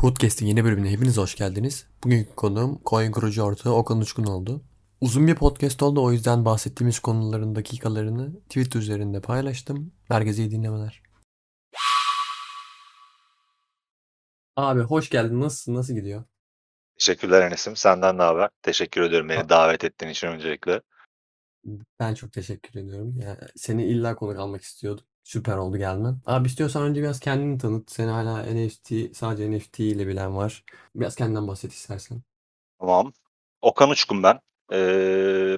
Hoodcast'in yeni bölümüne hepiniz hoş geldiniz. Bugünkü konuğum coin kurucu ortağı Okan Uçkun oldu. Uzun bir podcast oldu o yüzden bahsettiğimiz konuların dakikalarını Twitter üzerinde paylaştım. Herkese iyi dinlemeler. Abi hoş geldin. Nasılsın? Nasıl gidiyor? Teşekkürler Enes'im. Senden ne haber? Teşekkür ediyorum beni davet ettiğin için öncelikle. Ben çok teşekkür ediyorum. Yani seni illa konuk almak istiyordum. Süper oldu gelmen. Abi istiyorsan önce biraz kendini tanıt. Seni hala NFT, sadece NFT ile bilen var. Biraz kendinden bahset istersen. Tamam. Okan Uçkun ben. Ee,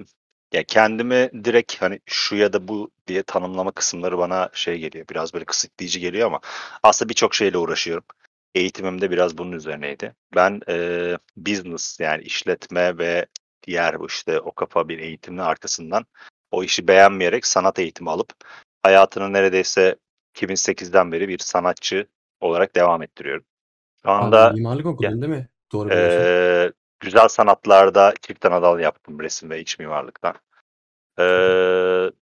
ya kendimi direkt hani şu ya da bu diye tanımlama kısımları bana şey geliyor. Biraz böyle kısıtlayıcı geliyor ama aslında birçok şeyle uğraşıyorum. Eğitimim de biraz bunun üzerineydi. Ben e, business yani işletme ve diğer bu işte o kafa bir eğitimin arkasından o işi beğenmeyerek sanat eğitimi alıp hayatını neredeyse 2008'den beri bir sanatçı olarak devam ettiriyorum. Şu anda Abi mimarlık ya, okudun değil mi? Doğru e, güzel sanatlarda çift anadal yaptım resim ve iç mimarlıktan. E,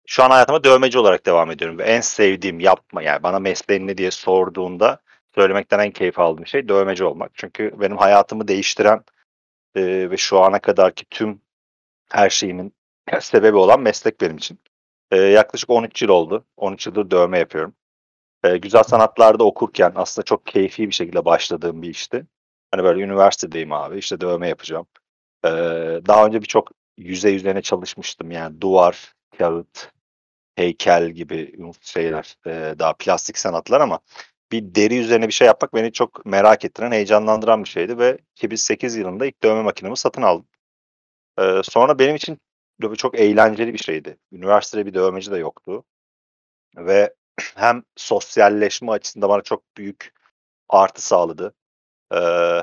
şu an hayatıma dövmeci olarak devam ediyorum ve en sevdiğim yapma yani bana mesleğin ne diye sorduğunda söylemekten en keyif aldığım şey dövmeci olmak. Çünkü benim hayatımı değiştiren e, ve şu ana kadarki tüm her şeyimin sebebi olan meslek benim için. E, yaklaşık 13 yıl oldu. 13 yıldır dövme yapıyorum. E, güzel sanatlarda okurken aslında çok keyfi bir şekilde başladığım bir işti. Hani böyle üniversitedeyim abi işte dövme yapacağım. E, daha önce birçok yüzey üzerine çalışmıştım. Yani duvar, kağıt, heykel gibi şeyler, e, daha plastik sanatlar ama bir deri üzerine bir şey yapmak beni çok merak ettiren, heyecanlandıran bir şeydi ve 2008 yılında ilk dövme makinemi satın aldım. Ee, sonra benim için çok eğlenceli bir şeydi. Üniversitede bir dövmeci de yoktu. Ve hem sosyalleşme açısından bana çok büyük artı sağladı.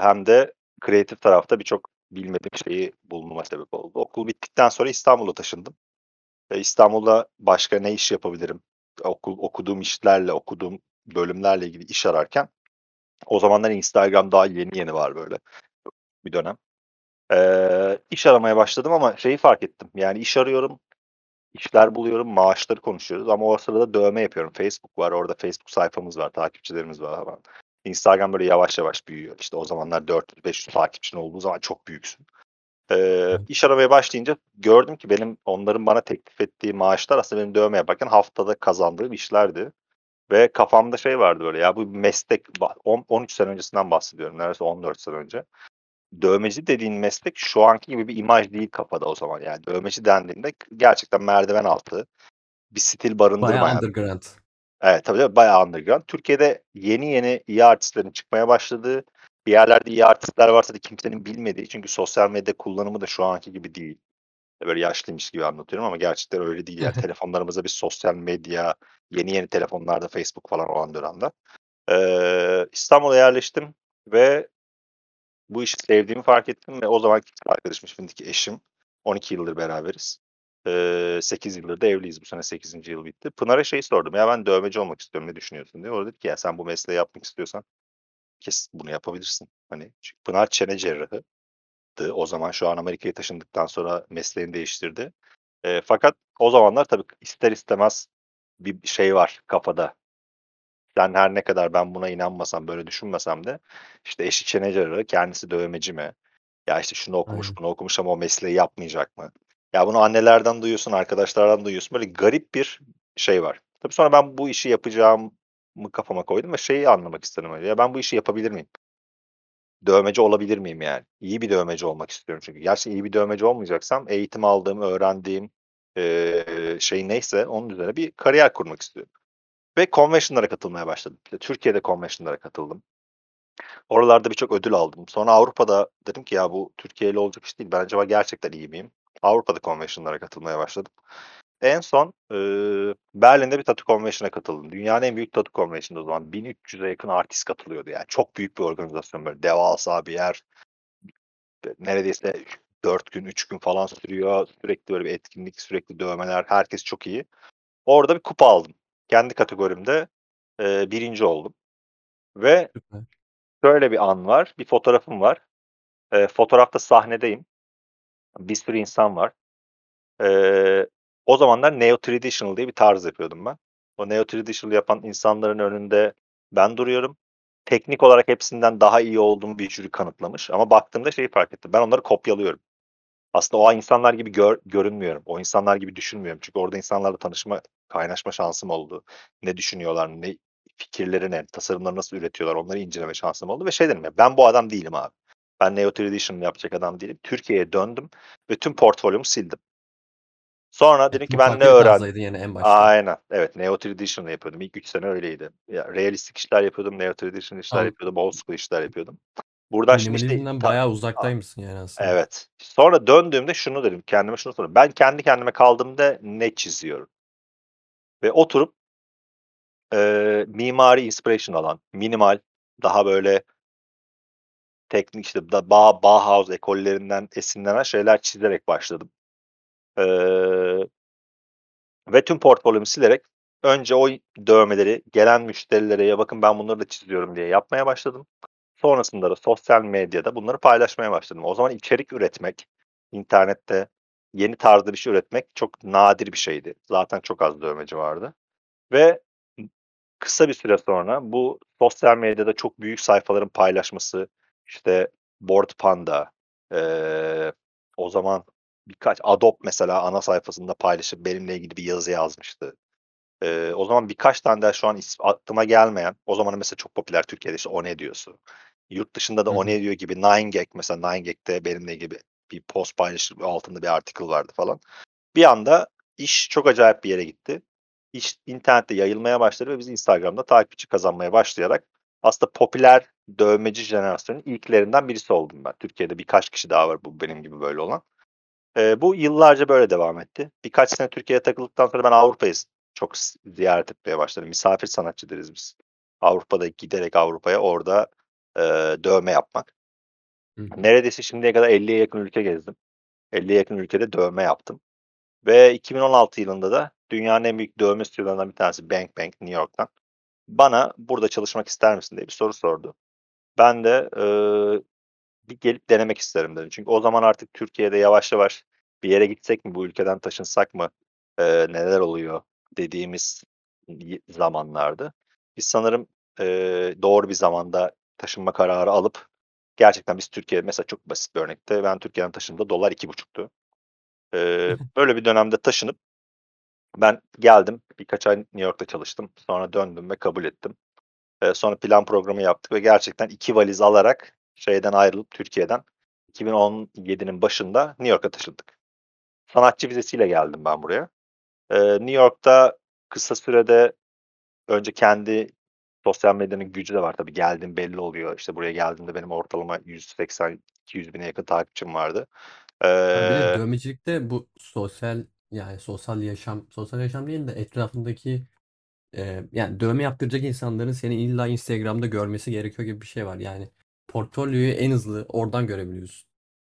Hem de kreatif tarafta birçok bilmediğim şeyi bulmama sebep oldu. Okul bittikten sonra İstanbul'a taşındım. Ve İstanbul'da başka ne iş yapabilirim? Okul, okuduğum işlerle, okuduğum bölümlerle ilgili iş ararken o zamanlar Instagram daha yeni yeni var böyle bir dönem. Ee, iş aramaya başladım ama şeyi fark ettim. Yani iş arıyorum, işler buluyorum, maaşları konuşuyoruz ama o sırada dövme yapıyorum. Facebook var, orada Facebook sayfamız var, takipçilerimiz var falan. Instagram böyle yavaş yavaş büyüyor. İşte o zamanlar 400-500 takipçin olduğu zaman çok büyüksün. Ee, iş aramaya başlayınca gördüm ki benim onların bana teklif ettiği maaşlar aslında benim dövme yaparken haftada kazandığım işlerdi. Ve kafamda şey vardı böyle ya bu meslek 13 sene öncesinden bahsediyorum. Neredeyse 14 sene önce. Dövmeci dediğin meslek şu anki gibi bir imaj değil kafada o zaman. Yani dövmeci dendiğinde gerçekten merdiven altı bir stil barındırmayan. Bayağı underground. Evet tabii tabii bayağı underground. Türkiye'de yeni yeni iyi artistlerin çıkmaya başladığı bir yerlerde iyi artistler varsa da kimsenin bilmediği çünkü sosyal medya kullanımı da şu anki gibi değil böyle yaşlıymış gibi anlatıyorum ama gerçekten öyle değil. Yani telefonlarımıza bir sosyal medya, yeni yeni telefonlarda Facebook falan olan dönemde. Ee, İstanbul'a yerleştim ve bu işi sevdiğimi fark ettim ve o zamanki arkadaşım şimdiki eşim 12 yıldır beraberiz. Ee, 8 yıldır da evliyiz. Bu sene 8. yıl bitti. Pınar'a şey sordum. Ya ben dövmeci olmak istiyorum. Ne düşünüyorsun diye. O dedi ki ya sen bu mesleği yapmak istiyorsan kes bunu yapabilirsin. Hani çünkü Pınar çene cerrahı o zaman şu an Amerika'ya taşındıktan sonra mesleğini değiştirdi. E, fakat o zamanlar tabii ister istemez bir şey var kafada. Ben her ne kadar ben buna inanmasam, böyle düşünmesem de işte eşi çene kendisi dövmeci mi? Ya işte şunu okumuş, Aynen. bunu okumuş ama o mesleği yapmayacak mı? Ya bunu annelerden duyuyorsun, arkadaşlardan duyuyorsun. Böyle garip bir şey var. Tabii sonra ben bu işi yapacağımı kafama koydum ve şeyi anlamak istedim. Ya ben bu işi yapabilir miyim? dövmeci olabilir miyim yani? İyi bir dövmeci olmak istiyorum çünkü. Gerçi iyi bir dövmeci olmayacaksam eğitim aldığım, öğrendiğim e, şey neyse onun üzerine bir kariyer kurmak istiyorum. Ve convention'lara katılmaya başladım. Türkiye'de convention'lara katıldım. Oralarda birçok ödül aldım. Sonra Avrupa'da dedim ki ya bu Türkiye ile olacak iş değil. Ben acaba gerçekten iyi miyim? Avrupa'da convention'lara katılmaya başladım. En son e, Berlin'de bir Tattoo Convention'a katıldım. Dünyanın en büyük Tattoo Convention'da o zaman. 1300'e yakın artist katılıyordu yani. Çok büyük bir organizasyon böyle. Devasa bir yer. Neredeyse 4 gün, 3 gün falan sürüyor. Sürekli böyle bir etkinlik, sürekli dövmeler. Herkes çok iyi. Orada bir kupa aldım. Kendi kategorimde e, birinci oldum. Ve Süper. şöyle bir an var. Bir fotoğrafım var. E, fotoğrafta sahnedeyim. Bir sürü insan var. E, o zamanlar Neo Traditional diye bir tarz yapıyordum ben. O Neo Traditional yapan insanların önünde ben duruyorum. teknik olarak hepsinden daha iyi olduğumu bir jüri kanıtlamış ama baktığımda şeyi fark ettim. Ben onları kopyalıyorum. Aslında o insanlar gibi gör görünmüyorum. O insanlar gibi düşünmüyorum. Çünkü orada insanlarla tanışma, kaynaşma şansım oldu. Ne düşünüyorlar, ne fikirleri ne, tasarımları nasıl üretiyorlar onları inceleme şansım oldu ve şey dedim ya ben bu adam değilim abi. Ben Neo 3D Edition yapacak adam değilim. Türkiye'ye döndüm ve tüm portfolyomu sildim. Sonra dedim ki ben ne öğrendim? yine en başta. Aynen. Evet. Neo 3D Edition'la yapıyordum. İlk 3 sene öyleydi. Ya, realistik işler yapıyordum. Neo 3D Edition işler Al- yapıyordum. Old school işler yapıyordum. Buradan şimdi işte ta- bayağı uzaktaymışsın yani aslında. Evet. Sonra döndüğümde şunu dedim. Kendime şunu sordum. Ben kendi kendime kaldığımda ne çiziyorum? Ve oturup eee, mimari inspiration alan, minimal, daha böyle teknik işte Ba Bauhaus ekollerinden esinlenen şeyler çizerek başladım. Eee, ve tüm portfolyomu silerek önce o dövmeleri gelen müşterilere ya bakın ben bunları da çiziyorum diye yapmaya başladım. Sonrasında da sosyal medyada bunları paylaşmaya başladım. O zaman içerik üretmek, internette yeni tarzda bir şey üretmek çok nadir bir şeydi. Zaten çok az dövmeci vardı. Ve kısa bir süre sonra bu sosyal medyada çok büyük sayfaların paylaşması, işte Board Panda, eee, o zaman birkaç Adobe mesela ana sayfasında paylaşıp benimle ilgili bir yazı yazmıştı. Eee, o zaman birkaç tane daha şu an is aklıma gelmeyen, o zaman mesela çok popüler Türkiye'de işte O Ne Diyorsu. Yurt dışında da Hı O. Ne Diyor gibi 9gag mesela 9gag'de benimle ilgili bir post paylaşıp altında bir article vardı falan. Bir anda iş çok acayip bir yere gitti. İş internette yayılmaya başladı ve biz Instagram'da takipçi kazanmaya başlayarak aslında popüler dövmeci jenerasyonun ilklerinden birisi oldum ben. Türkiye'de birkaç kişi daha var bu benim gibi böyle olan. Eee, bu yıllarca böyle devam etti. Birkaç sene Türkiye'ye takıldıktan sonra ben Avrupa'yı çok ziyaret etmeye başladım. Misafir sanatçı deriz biz. Avrupa'da giderek Avrupa'ya orada, eee, dövme yapmak. Hı. Neredeyse şimdiye kadar 50'ye yakın ülke gezdim. 50'ye yakın ülkede dövme yaptım. Ve 2016 yılında da dünyanın en büyük dövme stüdyolarından bir tanesi Bank Bank New York'tan bana "Burada çalışmak ister misin?" diye bir soru sordu. Ben de, eee, "Bir gelip denemek isterim." dedim. Çünkü o zaman artık Türkiye'de yavaş yavaş "Bir yere gitsek mi, bu ülkeden taşınsak mı, eee, neler oluyor?" dediğimiz zamanlardı. Biz sanırım, eee, doğru bir zamanda taşınma kararı alıp gerçekten biz Türkiye mesela çok basit bir örnekte ben Türkiye'den taşındığımda dolar 2,5'tu. Eee, böyle bir dönemde taşınıp ben geldim, birkaç ay New York'ta çalıştım. Sonra döndüm ve kabul ettim. Eee, sonra plan programı yaptık ve gerçekten 2 valiz alarak şeyden ayrılıp Türkiye'den 2017'nin başında New York'a taşındık. Sanatçı vizesiyle geldim ben buraya. Eee, New York'ta kısa sürede önce kendi sosyal medyanın gücü de var tabii. Geldiğim belli oluyor. İşte buraya geldiğimde benim ortalama 180-200 bine yakın takipçim vardı. Ha, bir de dövmecilikte bu sosyal yani sosyal yaşam sosyal yaşam değil de etrafındaki e, yani dövme yaptıracak insanların seni illa Instagram'da görmesi gerekiyor gibi bir şey var. Yani portfolyoyu en hızlı oradan görebiliyorsun.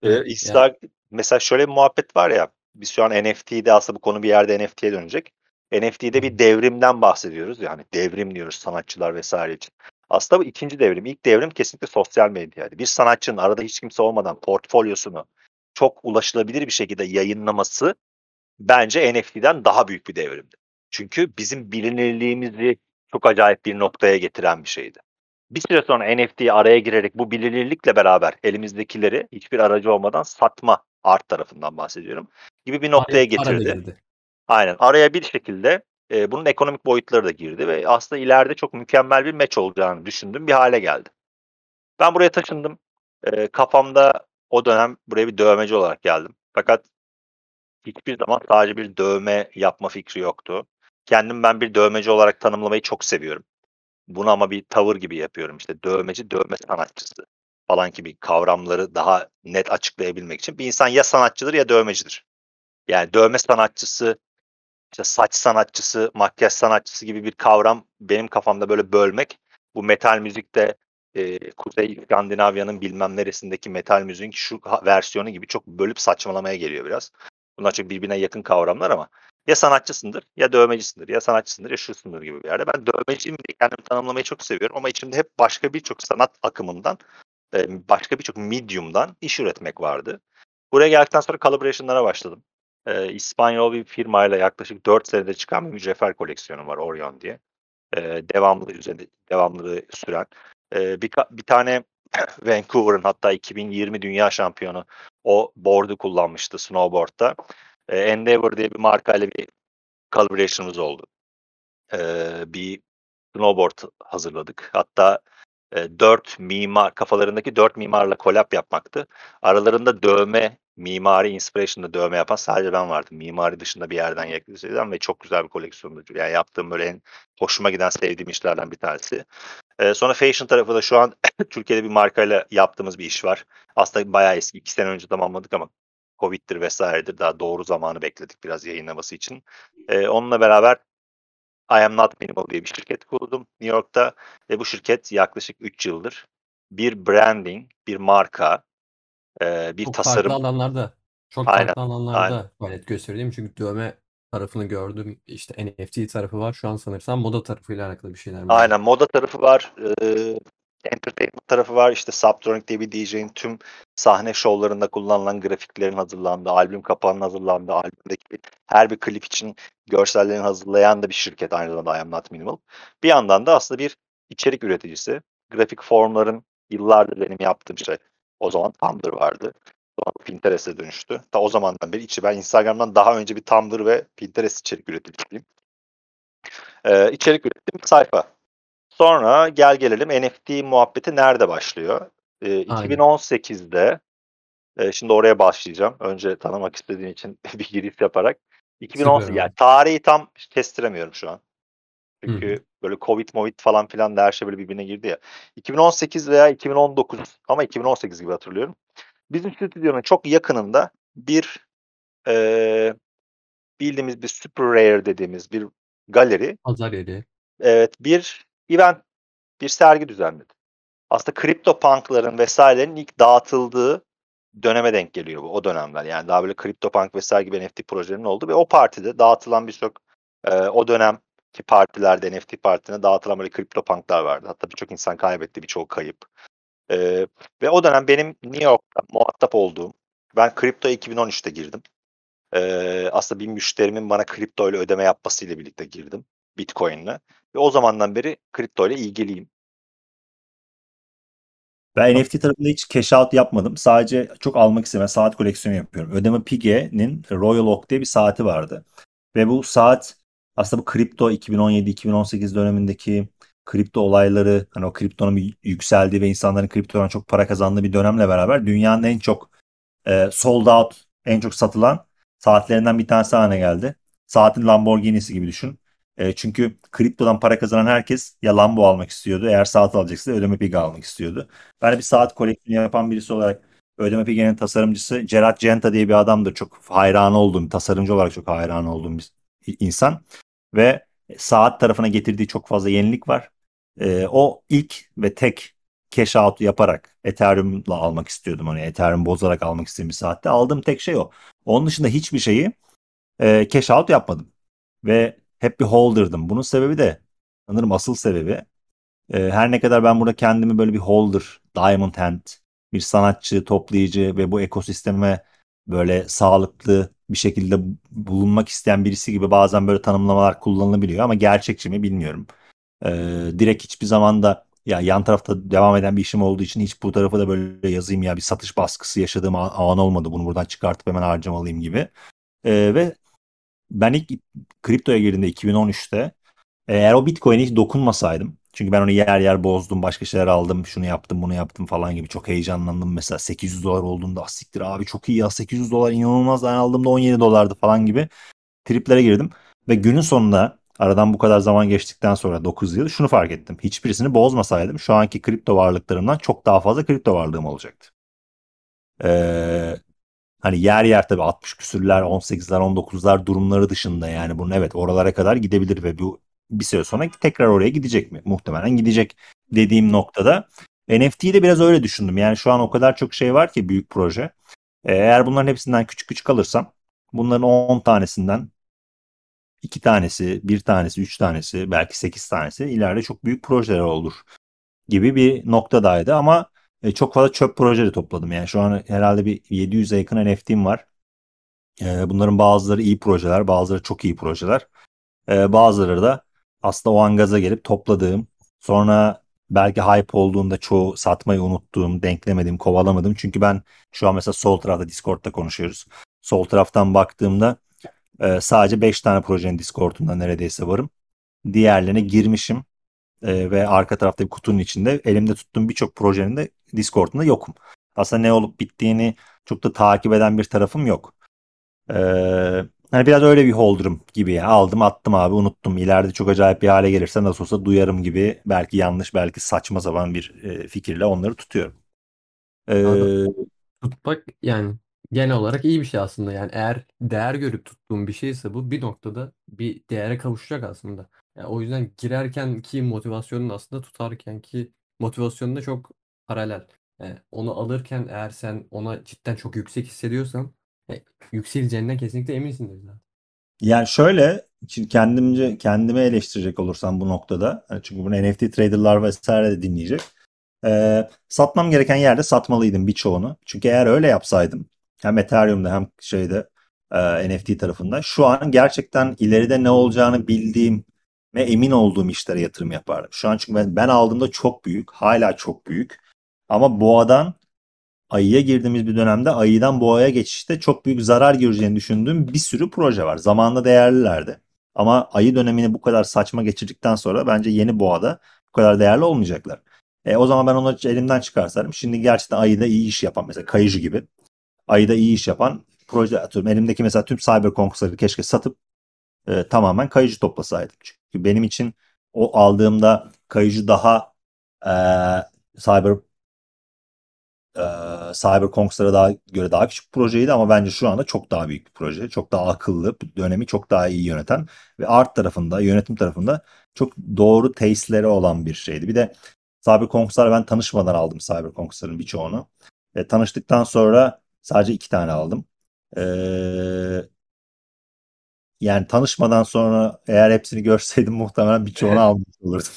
Ve yani Insta mesela şöyle bir muhabbet var ya, biz şu an NFT'de aslında bu konu bir yerde NFT'ye dönecek. NFT'de bir devrimden bahsediyoruz. Yani devrim diyoruz sanatçılar vs. için. Aslında bu 2'nci devrim. İlk devrim kesinlikle sosyal medyaydı. Bir sanatçının arada hiç kimse olmadan portfolyosunu çok ulaşılabilir bir şekilde yayınlaması bence NFT'den daha büyük bir devrimdi. Çünkü bizim bilinirliğimizi çok acayip bir noktaya getiren bir şeydi. Bir süre sonra NFT'yi araya girerek bu bilinirlikle beraber elimizdekileri hiçbir aracı olmadan satma, art tarafından bahsediyorum, gibi bir noktaya getirdi. Aynen. Araya bir şekilde, eee, bunun ekonomik boyutları da girdi ve aslında ileride çok mükemmel bir match olacağını düşündüğüm bir hâle geldi. Ben buraya taşındım. Eee, kafamda o dönem buraya bir dövmeci olarak geldim. Fakat hiçbir zaman sadece bir dövme yapma fikri yoktu. Kendimi ben bir dövmeci olarak tanımlamayı çok seviyorum. Bunu ama bir tavır gibi yapıyorum. İşte dövmeci, dövme sanatçısı falan gibi kavramları daha net açıklayabilmek için. Bir insan ya sanatçıdır ya dövmecidir. Yani dövme sanatçısı, işte saç sanatçısı, makyaj sanatçısı gibi bir kavram benim kafamda böyle bölmek, bu metal müzikte, eee, Kuzey İskandinavya'nın bilmem neresindeki metal müziğin şu versiyonu gibi çok bölüp saçmalamaya geliyor biraz. Bunlar çok birbirine yakın kavramlar ama ya sanatçısındır ya dövmecisindir, ya sanatçısındır ya şusundur gibi bir yerde. Ben dövmeciyim diye kendimi tanımlamayı çok seviyorum ama içimde hep başka birçok sanat akımından, başka birçok medium'dan iş üretmek vardı. Buraya geldikten sonra calibration'lara başladım. Eee, İspanyol bir firmayla yaklaşık 4 senedir çıkan bir mücevher koleksiyonum var Orion diye. Eee, devamlı üzerinde devamlılığı süren. Ee, bir, bir tane Vancouver'ın hatta 2020 dünya şampiyonu o board'u kullanmıştı snowboard'da. Ee, Endeavor diye bir markayla bir collaboration'ımız oldu. Ee, bir snowboard hazırladık. Hatta e, dört mimar kafalarındaki dört mimarla kolap yapmaktı. Aralarında dövme mimari inspiration'da dövme yapan sadece ben vardım. Mimari dışında bir yerden yaklaşılan ve çok güzel bir koleksiyondu. Yani yaptığım böyle en hoşuma giden sevdiğim işlerden bir tanesi. Ee, sonra fashion tarafı da şu an Türkiye'de bir markayla yaptığımız bir iş var. Aslında bayağı eski. iki sene önce tamamladık ama Covid'dir vesairedir. Daha doğru zamanı bekledik biraz yayınlaması için. Ee, onunla beraber I Am Not Minimal diye bir şirket kurdum New York'ta ve bu şirket yaklaşık 3 yıldır bir branding, bir marka, e, bir Çok tasarım. farklı alanlarda, çok Aynen, farklı aynen. alanlarda faaliyet gösteriyor? Çünkü dövme tarafını gördüm. İşte NFT tarafı var. Şu an sanırsam moda tarafıyla alakalı bir şeyler var? Aynen moda tarafı var. E, entertainment tarafı var. İşte Subtronic diye bir DJ'in tüm sahne şovlarında kullanılan grafiklerin hazırlandığı, albüm kapağının hazırlandığı, albümdeki her bir klip için görsellerini hazırlayan da bir şirket aynı zamanda I Am Not Minimal. Bir yandan da aslında bir içerik üreticisi. Grafik formların yıllardır benim yaptığım şey. O zaman Tumblr vardı. Sonra Pinterest'e dönüştü. Ta o zamandan beri içi ben Instagram'dan daha önce bir Tumblr ve Pinterest içerik üreticisiyim. Ee, içerik ürettiğim bir sayfa. Sonra gel gelelim NFT muhabbeti nerede başlıyor? Ee, Aynen. 2018'de e, şimdi oraya başlayacağım. Önce tanımak istediğin için bir giriş yaparak. 2018 Süper yani tarihi tam kestiremiyorum şu an. Çünkü böyle Covid, Movid falan filan da her şey böyle birbirine girdi ya. 2018 veya 2019 ama 2018 gibi hatırlıyorum. Bizim stüdyonun çok yakınında bir e, bildiğimiz bir super rare dediğimiz bir galeri Pazar yeri. evet bir event bir sergi düzenledi. Aslında kripto punkların vesairelerin ilk dağıtıldığı döneme denk geliyor bu o dönemler. Yani daha böyle kripto punk vesaire gibi NFT projelerinin oldu ve o partide dağıtılan birçok e, o dönemki partilerde NFT partilerine dağıtılan böyle kripto punklar vardı. Hatta birçok insan kaybetti, birçoğu kayıp. E, ve o dönem benim New York'ta muhatap olduğum, ben kripto 2013'te girdim. E, aslında bir müşterimin bana kripto ile ödeme yapmasıyla birlikte girdim. Bitcoin'le. Ve o zamandan beri kripto ile ilgiliyim. Ben NFT tarafında hiç cash out yapmadım. Sadece çok almak isteyen saat koleksiyonu yapıyorum. Ödeme Pigue'nin Royal Oak diye bir saati vardı. Ve bu saat aslında bu kripto 2017-2018 dönemindeki kripto olayları hani o kriptonun yükseldiği ve insanların kriptodan çok para kazandığı bir dönemle beraber dünyanın en çok e, sold out, en çok satılan saatlerinden bir tanesi haline geldi. Saatin Lamborghini'si gibi düşün. E, çünkü kriptodan para kazanan herkes ya Lambo almak istiyordu. Eğer saat alacaksa ödeme pigi almak istiyordu. Ben bir saat koleksiyonu yapan birisi olarak ödeme piginin tasarımcısı Gerard Genta diye bir adamdır. Çok hayran olduğum, tasarımcı olarak çok hayran olduğum bir insan. Ve saat tarafına getirdiği çok fazla yenilik var. E, o ilk ve tek cash out yaparak Ethereum'la almak istiyordum. Hani Ethereum bozarak almak istediğim bir saatte. Aldığım tek şey o. Onun dışında hiçbir şeyi e, cash out yapmadım. Ve hep bir holder'dım. Bunun sebebi de sanırım asıl sebebi e, her ne kadar ben burada kendimi böyle bir holder, diamond hand, bir sanatçı, toplayıcı ve bu ekosisteme böyle sağlıklı bir şekilde bulunmak isteyen birisi gibi bazen böyle tanımlamalar kullanılabiliyor ama gerçekçi mi bilmiyorum. E, direkt hiçbir zaman da ya yan tarafta devam eden bir işim olduğu için hiç bu tarafa da böyle yazayım ya bir satış baskısı yaşadığım an, olmadı. Bunu buradan çıkartıp hemen harcamalıyım gibi. E, ve ben ilk kriptoya girdiğimde 2013'te eğer o Bitcoin'e hiç dokunmasaydım çünkü ben onu yer yer bozdum, başka şeyler aldım, şunu yaptım, bunu yaptım falan gibi çok heyecanlandım. Mesela 800 dolar olduğunda ah siktir abi çok iyi ya 800 dolar inanılmaz ben aldığımda 17 dolardı falan gibi triplere girdim. Ve günün sonunda aradan bu kadar zaman geçtikten sonra 9 yıl şunu fark ettim. Hiçbirisini bozmasaydım şu anki kripto varlıklarımdan çok daha fazla kripto varlığım olacaktı. Ee, Hani yer yer tabii 60 küsürler, 18'ler, 19'lar durumları dışında yani bunun evet oralara kadar gidebilir ve bu bir süre sonra tekrar oraya gidecek mi? Muhtemelen gidecek dediğim noktada NFT'yi de biraz öyle düşündüm. Yani şu an o kadar çok şey var ki büyük proje. Eğer bunların hepsinden küçük küçük alırsam bunların 10 tanesinden 2 tanesi, 1 tanesi, 3 tanesi, belki 8 tanesi ileride çok büyük projeler olur gibi bir noktadaydı ama e, çok fazla çöp proje de topladım. Yani şu an herhalde bir 700'e yakın NFT'm var. E, bunların bazıları iyi projeler, bazıları çok iyi projeler. E, bazıları da aslında o an gaza gelip topladığım, sonra belki hype olduğunda çoğu satmayı unuttuğum, denklemedim, kovalamadım. Çünkü ben şu an mesela sol tarafta Discord'da konuşuyoruz. Sol taraftan baktığımda e, sadece 5 tane projenin Discord'unda neredeyse varım. Diğerlerine girmişim e, ve arka tarafta bir kutunun içinde elimde tuttuğum birçok projenin de Discord'unda yokum. Aslında ne olup bittiğini çok da takip eden bir tarafım yok. Ee, hani biraz öyle bir holder'ım gibi ya. Aldım attım abi unuttum. İleride çok acayip bir hale gelirse nasıl olsa duyarım gibi belki yanlış belki saçma sapan bir e, fikirle onları tutuyorum. Ee. Tutmak yani genel olarak iyi bir şey aslında. Yani eğer değer görüp tuttuğun bir şeyse bu bir noktada bir değere kavuşacak aslında. Yani o yüzden girerken ki motivasyonun aslında tutarken ki motivasyonun da çok paralel. Yani onu alırken eğer sen ona cidden çok yüksek hissediyorsan e, yükseleceğinden kesinlikle eminsindir zaten. Yani şöyle kendimce kendime eleştirecek olursam bu noktada hani çünkü bunu NFT traderlar vesaire de dinleyecek. Ee, satmam gereken yerde satmalıydım birçoğunu. Çünkü eğer öyle yapsaydım hem Ethereum'da hem şeyde e, NFT tarafında şu an gerçekten ileride ne olacağını bildiğim ve emin olduğum işlere yatırım yapardım. Şu an çünkü ben, ben aldığımda çok büyük, hala çok büyük. Ama boğadan ayıya girdiğimiz bir dönemde ayıdan boğaya geçişte çok büyük zarar göreceğini düşündüğüm bir sürü proje var. Zamanında değerlilerdi. Ama ayı dönemini bu kadar saçma geçirdikten sonra bence yeni boğada bu kadar değerli olmayacaklar. E, o zaman ben onları elimden çıkarsarım. Şimdi gerçekten ayıda iyi iş yapan mesela kayıcı gibi ayda iyi iş yapan proje atıyorum. Elimdeki mesela tüm CyberConks'ları keşke satıp e, tamamen kayıcı toplasaydım. Çünkü benim için o aldığımda kayıcı daha e, Cyber e, CyberConks'lara daha göre daha küçük projeydi ama bence şu anda çok daha büyük bir proje. Çok daha akıllı, dönemi çok daha iyi yöneten ve art tarafında, yönetim tarafında çok doğru taste'leri olan bir şeydi. Bir de CyberConks'lar ben tanışmadan aldım CyberConks'ların birçoğunu. E, tanıştıktan sonra sadece iki tane aldım. Ee, yani tanışmadan sonra eğer hepsini görseydim muhtemelen birçoğunu almış olurdum.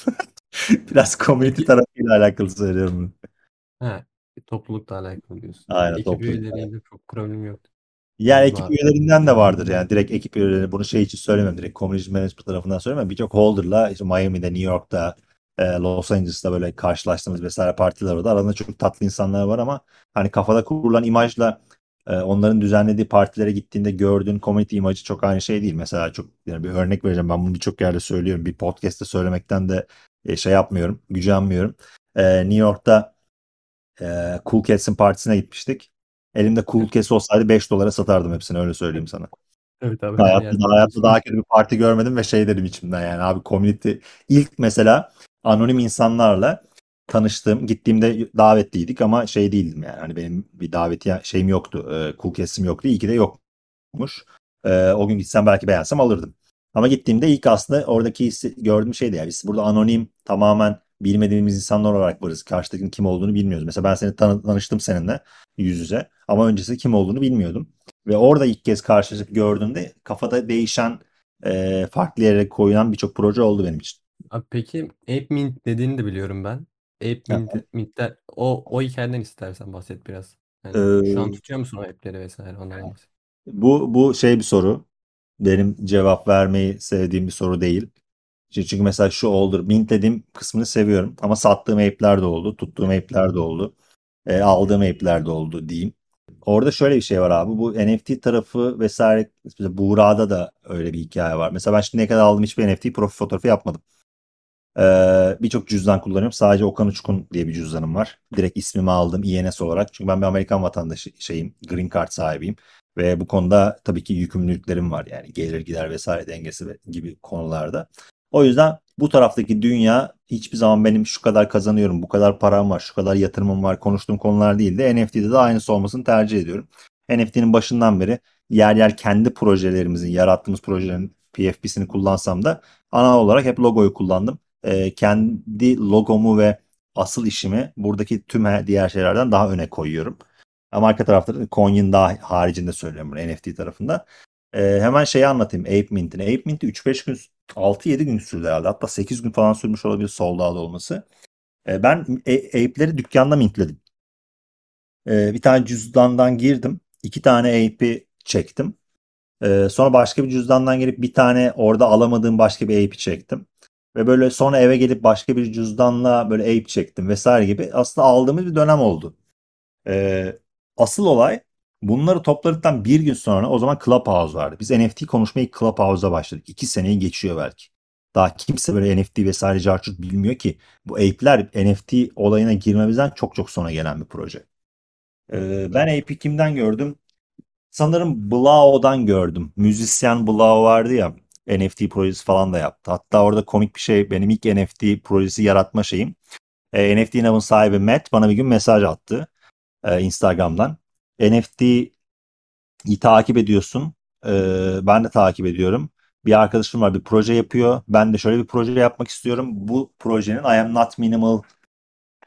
Biraz community tarafıyla alakalı söylüyorum. he, toplulukla alakalı diyorsun. Aynen Ekip topluluk. üyeleriyle çok problem yok. Yani ekip üyelerinden de vardır yani direkt ekip üyeleri bunu şey için söylemem direkt community management tarafından söylemem. Birçok holder'la işte Miami'de, New York'ta, e, Los Angeles'ta böyle karşılaştığımız vesaire partiler orada. Aralarında çok tatlı insanlar var ama hani kafada kurulan imajla e, onların düzenlediği partilere gittiğinde gördüğün community imajı çok aynı şey değil. Mesela çok yani bir örnek vereceğim. Ben bunu birçok yerde söylüyorum. Bir podcast'te söylemekten de e, şey yapmıyorum, gücenmiyorum. E, New York'ta e, Cool Cats'in partisine gitmiştik. Elimde Cool Cats olsaydı 5 dolara satardım hepsini öyle söyleyeyim sana. Evet abi. Hayatta, yerde hayatta daha kötü bir parti görmedim ve şey dedim içimden yani. Abi community ilk mesela anonim insanlarla tanıştığım gittiğimde davetliydik ama şey değildim yani. Hani benim bir davetiye şeyim yoktu e, cool kesim yoktu. İyi ki de yokmuş. E, o gün gitsem belki beğensem alırdım. Ama gittiğimde ilk aslında oradaki hissi, gördüğüm şeydi yani. Biz burada anonim tamamen bilmediğimiz insanlar olarak varız karşıdakinin kim olduğunu bilmiyoruz mesela ben seni tanı, tanıştım seninle yüz yüze ama öncesi kim olduğunu bilmiyordum ve orada ilk kez karşılaşıp gördüğümde kafada değişen e, farklı yere koyulan birçok proje oldu benim için. Abi peki Ape Mint dediğini de biliyorum ben. Ape Mint, Mint'te o, o hikayeden istersen bahset biraz. Yani şu an tutuyor musun o app'leri vesaire onlardan bahset. bu bu şey bir soru. Benim cevap vermeyi sevdiğim bir soru değil. Çünkü mesela şu oldu. Mint dediğim kısmını seviyorum ama sattığım app'ler de oldu, tuttuğum app'ler de oldu, e, aldığım app'ler de oldu diyeyim. Orada şöyle bir şey var abi. Bu NFT tarafı vesaire mesela Buğra'da da öyle bir hikaye var. Mesela ben şimdi ne kadar aldım hiçbir NFT profil fotoğrafı yapmadım. Ee, birçok cüzdan kullanıyorum. Sadece Okan Uçkun diye bir cüzdanım var. Direkt ismimi aldım INS olarak. Çünkü ben bir Amerikan vatandaşı şeyim, green card sahibiyim. Ve bu konuda tabii ki yükümlülüklerim var. Yani gelir gider vesaire dengesi gibi konularda. O yüzden bu taraftaki dünya hiçbir zaman benim şu kadar kazanıyorum, bu kadar param var, şu kadar yatırımım var konuştuğum konular değil de NFT'de de aynısı olmasını tercih ediyorum. NFT'nin başından beri yer yer kendi projelerimizin, yarattığımız projelerin PFP'sini kullansam da ana olarak hep logoyu kullandım. Ee, kendi logomu ve asıl işimi buradaki tüm diğer şeylerden daha öne koyuyorum. Ama arka tarafta Coin'in daha haricinde söylüyorum bunu NFT tarafında. Ee, hemen şeyi anlatayım Ape Mint'ini. Ape Mint'i 3-5 gün 6-7 gün sürdü herhalde. Hatta 8 gün falan sürmüş olabilir sold out olması. Ee, ben A- Ape'leri dükkanda mintledim. Ee, bir tane cüzdandan girdim. iki tane Ape'i çektim. Ee, sonra başka bir cüzdandan girip bir tane orada alamadığım başka bir Ape'i çektim. Ve böyle sonra eve gelip başka bir cüzdanla böyle ape çektim vesaire gibi aslında aldığımız bir dönem oldu. Ee, asıl olay bunları topladıktan bir gün sonra o zaman Clubhouse vardı. Biz NFT konuşmayı Clubhouse'da başladık. İki seneyi geçiyor belki. Daha kimse böyle NFT vesaire carçurt bilmiyor ki bu ape'ler NFT olayına girmemizden çok çok sonra gelen bir proje. Ee, ben ape'i kimden gördüm? Sanırım Blao'dan gördüm. Müzisyen Blao vardı ya. NFT projesi falan da yaptı. Hatta orada komik bir şey benim ilk NFT projesi yaratma şeyim. E, NFT Now'ın sahibi Matt bana bir gün mesaj attı e, Instagram'dan. NFT'yi takip ediyorsun. E, ben de takip ediyorum. Bir arkadaşım var bir proje yapıyor. Ben de şöyle bir proje yapmak istiyorum. Bu projenin I am not minimal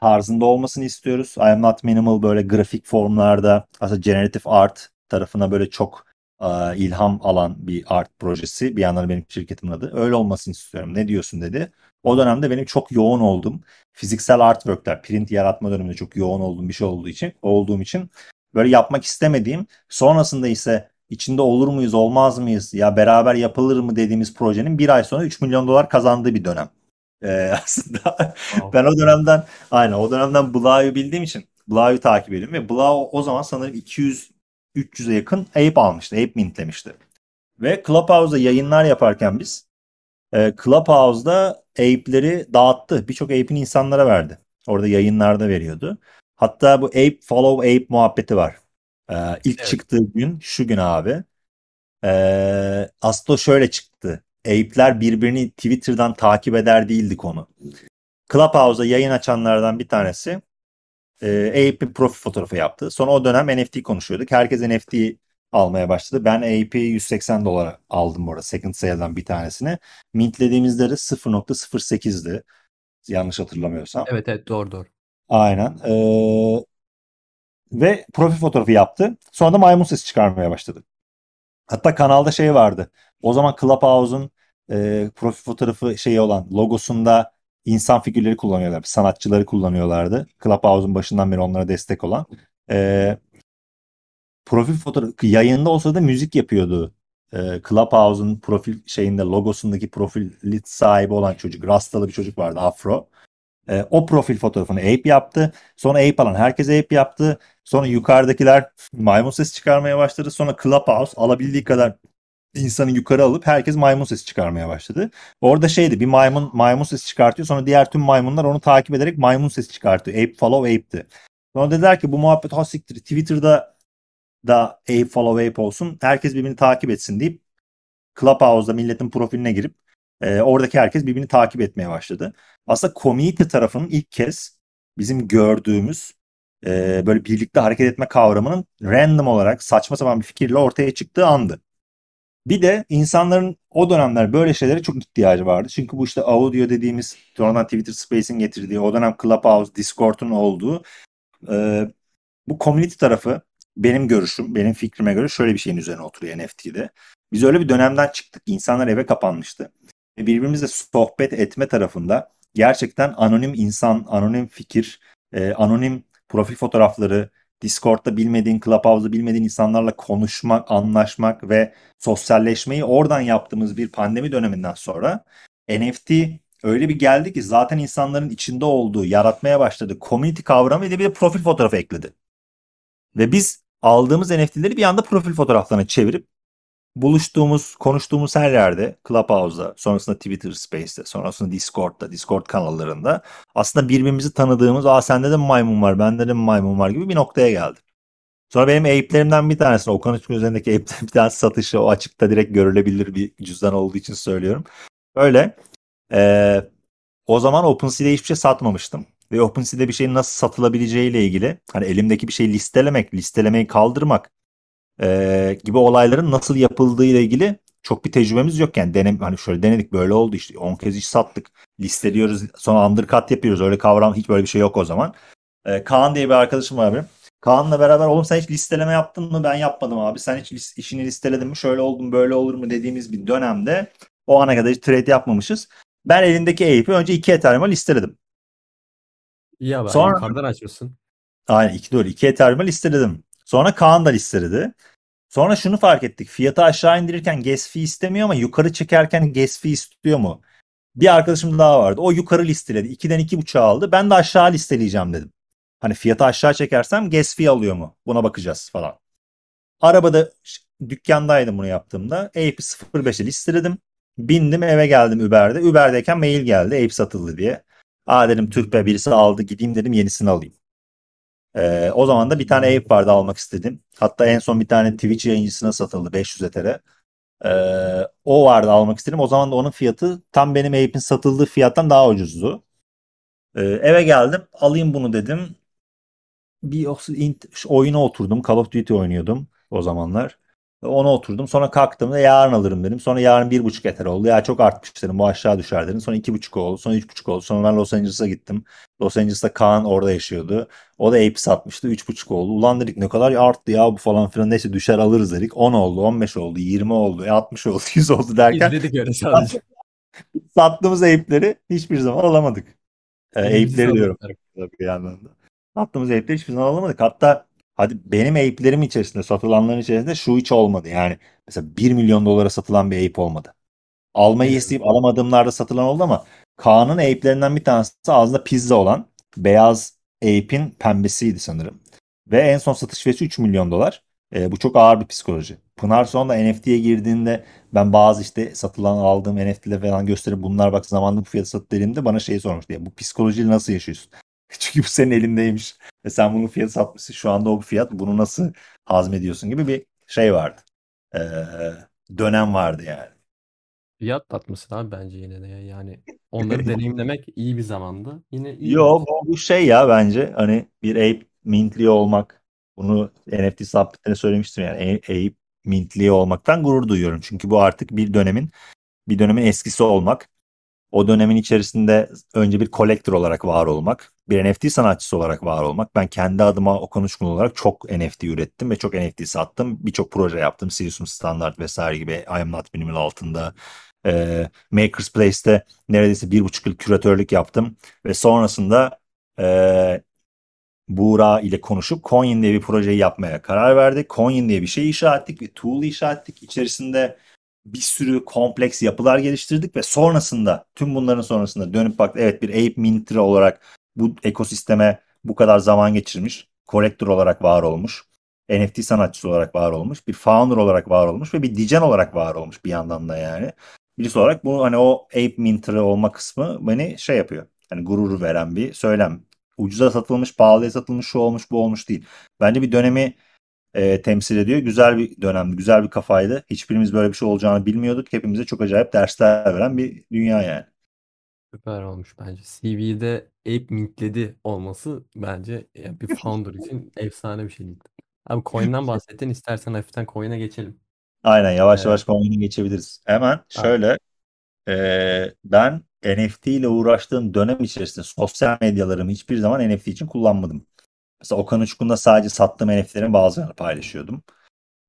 tarzında olmasını istiyoruz. I am not minimal böyle grafik formlarda aslında generative art tarafına böyle çok e, ilham alan bir art projesi. Bir yandan benim şirketimin adı. Öyle olmasını istiyorum. Ne diyorsun dedi. O dönemde benim çok yoğun oldum. Fiziksel artworkler, print yaratma döneminde çok yoğun olduğum bir şey olduğu için, olduğum için böyle yapmak istemediğim, sonrasında ise içinde olur muyuz, olmaz mıyız, ya beraber yapılır mı dediğimiz projenin bir ay sonra 3 milyon dolar kazandığı bir dönem. Ee, aslında wow. ben o dönemden, aynen o dönemden Blao'yu bildiğim için Blao'yu takip ediyorum ve Blao o zaman sanırım 200 300'e yakın Ape almıştı. Ape mintlemişti. Ve Clubhouse'da yayınlar yaparken biz e, Clubhouse'da Ape'leri dağıttı. Birçok Ape'ini insanlara verdi. Orada yayınlarda veriyordu. Hatta bu Ape Follow Ape muhabbeti var. E, ilk evet. çıktığı gün şu gün abi. E, aslında şöyle çıktı. Ape'ler birbirini Twitter'dan takip eder değildi konu. Clubhouse'da yayın açanlardan bir tanesi e, Ape bir profil fotoğrafı yaptı. Sonra o dönem NFT konuşuyorduk. Herkes NFT almaya başladı. Ben AP'i 180 dolar aldım bu arada. Second sale'dan bir tanesini. Mintlediğimizde de 0.08'di. Yanlış hatırlamıyorsam. Evet evet doğru doğru. Aynen. Ee, ve profil fotoğrafı yaptı. Sonra da maymun sesi çıkarmaya başladı. Hatta kanalda şey vardı. O zaman Clubhouse'un e, profil fotoğrafı şeyi olan logosunda insan figürleri kullanıyorlar. Sanatçıları kullanıyorlardı. Clubhouse'un başından beri onlara destek olan. E, profil fotoğrafı yayında olsa da müzik yapıyordu. E, Clubhouse'un profil şeyinde logosundaki profil sahibi olan çocuk. Rastalı bir çocuk vardı Afro. E, o profil fotoğrafını Ape yaptı. Sonra Ape alan herkes Ape yaptı. Sonra yukarıdakiler maymun sesi çıkarmaya başladı. Sonra Clubhouse alabildiği kadar insanı yukarı alıp herkes maymun sesi çıkarmaya başladı. Orada şeydi bir maymun maymun sesi çıkartıyor sonra diğer tüm maymunlar onu takip ederek maymun sesi çıkartıyor. Ape follow ape'ti. Sonra dediler ki bu muhabbet ha siktir Twitter'da da ape follow ape olsun herkes birbirini takip etsin deyip Clubhouse'da milletin profiline girip e, oradaki herkes birbirini takip etmeye başladı. Aslında community tarafının ilk kez bizim gördüğümüz e, böyle birlikte hareket etme kavramının random olarak saçma sapan bir fikirle ortaya çıktığı andı. Bir de insanların o dönemler böyle şeylere çok ihtiyacı vardı. Çünkü bu işte audio dediğimiz sonradan Twitter Space'in getirdiği o dönem Clubhouse, Discord'un olduğu e, bu community tarafı benim görüşüm, benim fikrime göre şöyle bir şeyin üzerine oturuyor NFT'de. Biz öyle bir dönemden çıktık. İnsanlar eve kapanmıştı. Ve birbirimizle sohbet etme tarafında gerçekten anonim insan, anonim fikir, e, anonim profil fotoğrafları, Discord'da bilmediğin, Clubhouse'da bilmediğin insanlarla konuşmak, anlaşmak ve sosyalleşmeyi oradan yaptığımız bir pandemi döneminden sonra NFT öyle bir geldi ki zaten insanların içinde olduğu, yaratmaya başladığı community kavramı ve bir de profil fotoğrafı ekledi. Ve biz aldığımız NFT'leri bir anda profil fotoğraflarına çevirip buluştuğumuz, konuştuğumuz her yerde Clubhouse'da, sonrasında Twitter Space'te, sonrasında Discord'da, Discord kanallarında aslında birbirimizi tanıdığımız, aa sende de maymun var, bende de mi maymun var gibi bir noktaya geldi. Sonra benim Ape'lerimden bir tanesi, Okan Uçkun üzerindeki Ape'lerin bir tanesi satışı, o açıkta direkt görülebilir bir cüzdan olduğu için söylüyorum. Öyle. Ee, o zaman OpenSea'de hiçbir şey satmamıştım. Ve OpenSea'de bir şeyin nasıl satılabileceğiyle ilgili, hani elimdeki bir şeyi listelemek, listelemeyi kaldırmak, e, gibi olayların nasıl yapıldığı ile ilgili çok bir tecrübemiz yok yani denem hani şöyle denedik böyle oldu işte 10 kez iş sattık listeliyoruz sonra undercut yapıyoruz öyle kavram hiç böyle bir şey yok o zaman. E, Kaan diye bir arkadaşım var benim. Kaan'la beraber oğlum sen hiç listeleme yaptın mı? Ben yapmadım abi. Sen hiç işini listeledin mi? Şöyle oldum böyle olur mu dediğimiz bir dönemde o ana kadar hiç trade yapmamışız. Ben elindeki Ape'i önce iki Ethereum'a listeledim. İyi abi. Sonra yukarıdan açmışsın. Aynen iki doğru. iki Ethereum'a listeledim. Sonra Kaan da listeledi. Sonra şunu fark ettik. Fiyatı aşağı indirirken gas fee istemiyor ama yukarı çekerken gas fee istiyor mu? Bir arkadaşım daha vardı. O yukarı listeledi. 2'den 2.5 aldı. Ben de aşağı listeleyeceğim dedim. Hani fiyatı aşağı çekersem gas fee alıyor mu? Buna bakacağız falan. Arabada dükkandaydım bunu yaptığımda. AP 05'i listeledim. Bindim eve geldim Uber'de. Uber'deyken mail geldi Ape satıldı diye. Aa dedim tüh be birisi aldı gideyim dedim yenisini alayım. Ee, o zaman da bir tane Ape vardı almak istedim. Hatta en son bir tane Twitch yayıncısına satıldı 500 Ether'e. Ee, o vardı almak istedim. O zaman da onun fiyatı tam benim Ape'in satıldığı fiyattan daha ucuzdu. Ee, eve geldim alayım bunu dedim. Bir oyuna oturdum. Call of Duty oynuyordum o zamanlar. Ona oturdum. Sonra kalktım da yarın alırım dedim. Sonra yarın bir buçuk eter oldu. Ya çok artmış dedim. Bu aşağı düşer dedim. Sonra iki buçuk oldu. Sonra üç buçuk oldu. Sonra ben Los Angeles'a gittim. Los Angeles'ta Kaan orada yaşıyordu. O da Ape satmıştı. Üç buçuk oldu. Ulan dedik ne kadar arttı ya bu falan filan. Neyse düşer alırız dedik. 10 oldu. 15 oldu. 20 oldu. 60 oldu. 100 oldu derken. İzledik öyle sadece. sattığımız Ape'leri hiçbir zaman alamadık. Ee, Ape'leri diyorum. Bir yandan da. Sattığımız Ape'leri hiçbir zaman alamadık. Hatta Hadi benim Ape'lerim içerisinde satılanların içerisinde şu hiç olmadı. Yani mesela 1 milyon dolara satılan bir Ape olmadı. Almayı isteyip alamadığımlarda satılan oldu ama Kaan'ın Ape'lerinden bir tanesi ağzında pizza olan beyaz Ape'in pembesiydi sanırım. Ve en son satış fiyatı 3 milyon dolar. E, bu çok ağır bir psikoloji. Pınar sonra NFT'ye girdiğinde ben bazı işte satılan aldığım NFT'le falan gösterip bunlar bak zamanında bu fiyatı satı dediğimde bana şey sormuş diye. Bu psikolojiyi nasıl yaşıyorsun? Çünkü bu senin elindeymiş. Ve sen bunun fiyatı satmışsın. Şu anda o fiyat. Bunu nasıl hazmediyorsun gibi bir şey vardı. Ee, dönem vardı yani. Fiyat tatması abi bence yine de ya. Yani onları deneyimlemek iyi bir zamanda. Yine iyi. Yo bu, bu şey ya bence hani bir Ape Mintli olmak bunu NFT sohbetlerine söylemiştim yani Ape Mintli olmaktan gurur duyuyorum. Çünkü bu artık bir dönemin bir dönemin eskisi olmak o dönemin içerisinde önce bir kolektör olarak var olmak, bir NFT sanatçısı olarak var olmak. Ben kendi adıma o konuşkun olarak çok NFT ürettim ve çok NFT sattım. Birçok proje yaptım. Sirius'un standart vesaire gibi I am not minimal altında. E, Maker's Place'te neredeyse bir buçuk yıl küratörlük yaptım. Ve sonrasında e, Buğra ile konuşup Coin diye bir projeyi yapmaya karar verdik. Coin diye bir şey inşa ettik, bir tool inşa ettik. İçerisinde bir sürü kompleks yapılar geliştirdik ve sonrasında tüm bunların sonrasında dönüp bak evet bir Ape Mintre olarak bu ekosisteme bu kadar zaman geçirmiş, kolektör olarak var olmuş, NFT sanatçısı olarak var olmuş, bir founder olarak var olmuş ve bir dijen olarak var olmuş bir yandan da yani. Birisi olarak bu hani o Ape Mintre olma kısmı beni şey yapıyor. Hani gurur veren bir söylem. Ucuza satılmış, pahalıya satılmış, şu olmuş, bu olmuş değil. Bence bir dönemi e, temsil ediyor. Güzel bir dönemdi, güzel bir kafaydı. Hiçbirimiz böyle bir şey olacağını bilmiyorduk. Hepimize çok acayip dersler veren bir dünya yani. Süper olmuş bence. CV'de Ape mintledi olması bence bir founder için efsane bir şey. Abi coin'den bahsettin. İstersen hafiften coin'e geçelim. Aynen yavaş evet. yavaş coin'e geçebiliriz. Hemen şöyle e, ben NFT ile uğraştığım dönem içerisinde sosyal medyalarımı hiçbir zaman NFT için kullanmadım. Mesela Okan Uçkun'da sadece sattığım NFT'lerin bazılarını paylaşıyordum.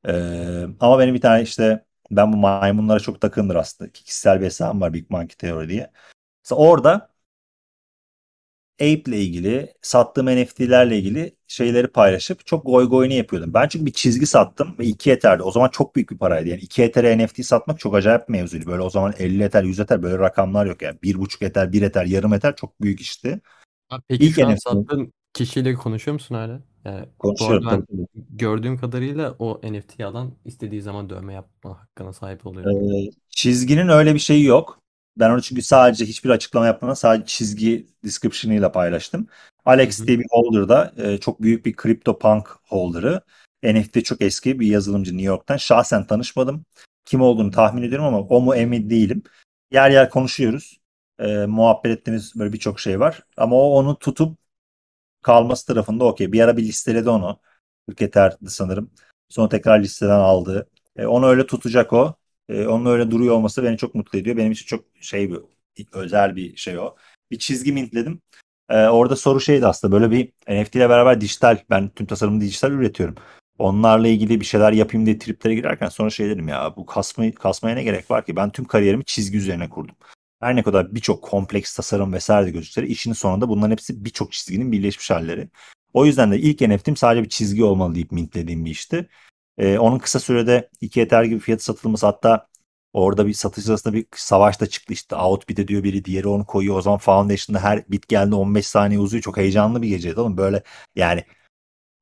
Ee, ama benim bir tane işte ben bu maymunlara çok takımdır aslında. Kişisel bir hesabım var Big Monkey Theory diye. Mesela orada Ape ile ilgili sattığım NFT'lerle ilgili şeyleri paylaşıp çok goy goyunu yapıyordum. Ben çünkü bir çizgi sattım ve 2 Ether'di. O zaman çok büyük bir paraydı. Yani 2 Ether'e NFT satmak çok acayip bir mevzuydu. Böyle o zaman 50 Ether, 100 Ether böyle rakamlar yok yani. 1,5 Ether, 1 Ether, yarım Ether çok büyük işti. Abi peki İlk şu an NFT... sattığın kişiyle konuşuyor musun hala? Yani Konuşuyorum ben gördüğüm kadarıyla o NFT'yi alan istediği zaman dövme yapma hakkına sahip oluyor. Ee, çizginin öyle bir şeyi yok. Ben onu çünkü sadece hiçbir açıklama yapmadan sadece çizgi description'ıyla paylaştım. Alex Hı hı. diye bir holder da e, çok büyük bir CryptoPunk holder'ı. NFT çok eski bir yazılımcı New York'tan. Şahsen tanışmadım. Kim olduğunu tahmin ediyorum ama o mu emin değilim. Yer yer konuşuyoruz. E, muhabbet ettiğimiz böyle birçok şey var. Ama o onu tutup kalması tarafında okey. Bir ara bir listeledi onu. Ülketer'di sanırım. Sonra tekrar listeden aldı. E, onu öyle tutacak o. E, onun öyle duruyor olması beni çok mutlu ediyor. Benim için çok şey bir özel bir şey o. Bir çizgi mintledim. E, orada soru şeydi aslında böyle bir NFT ile beraber dijital ben tüm tasarımı dijital üretiyorum. Onlarla ilgili bir şeyler yapayım diye triplere girerken sonra şey dedim ya bu kasma, kasmaya ne gerek var ki? Ben tüm kariyerimi çizgi üzerine kurdum her ne kadar birçok kompleks tasarım vesaire de gözükse işin sonunda bunların hepsi birçok çizginin birleşmiş halleri. O yüzden de ilk NFT'm sadece bir çizgi olmalı deyip mintlediğim bir işti. Ee, onun kısa sürede iki Ether gibi fiyatı satılması hatta Orada bir satış sırasında bir savaş da çıktı işte. Outbid diyor biri diğeri onu koyuyor. O zaman Foundation'da her bit geldi 15 saniye uzuyor. Çok heyecanlı bir geceydi oğlum. Böyle yani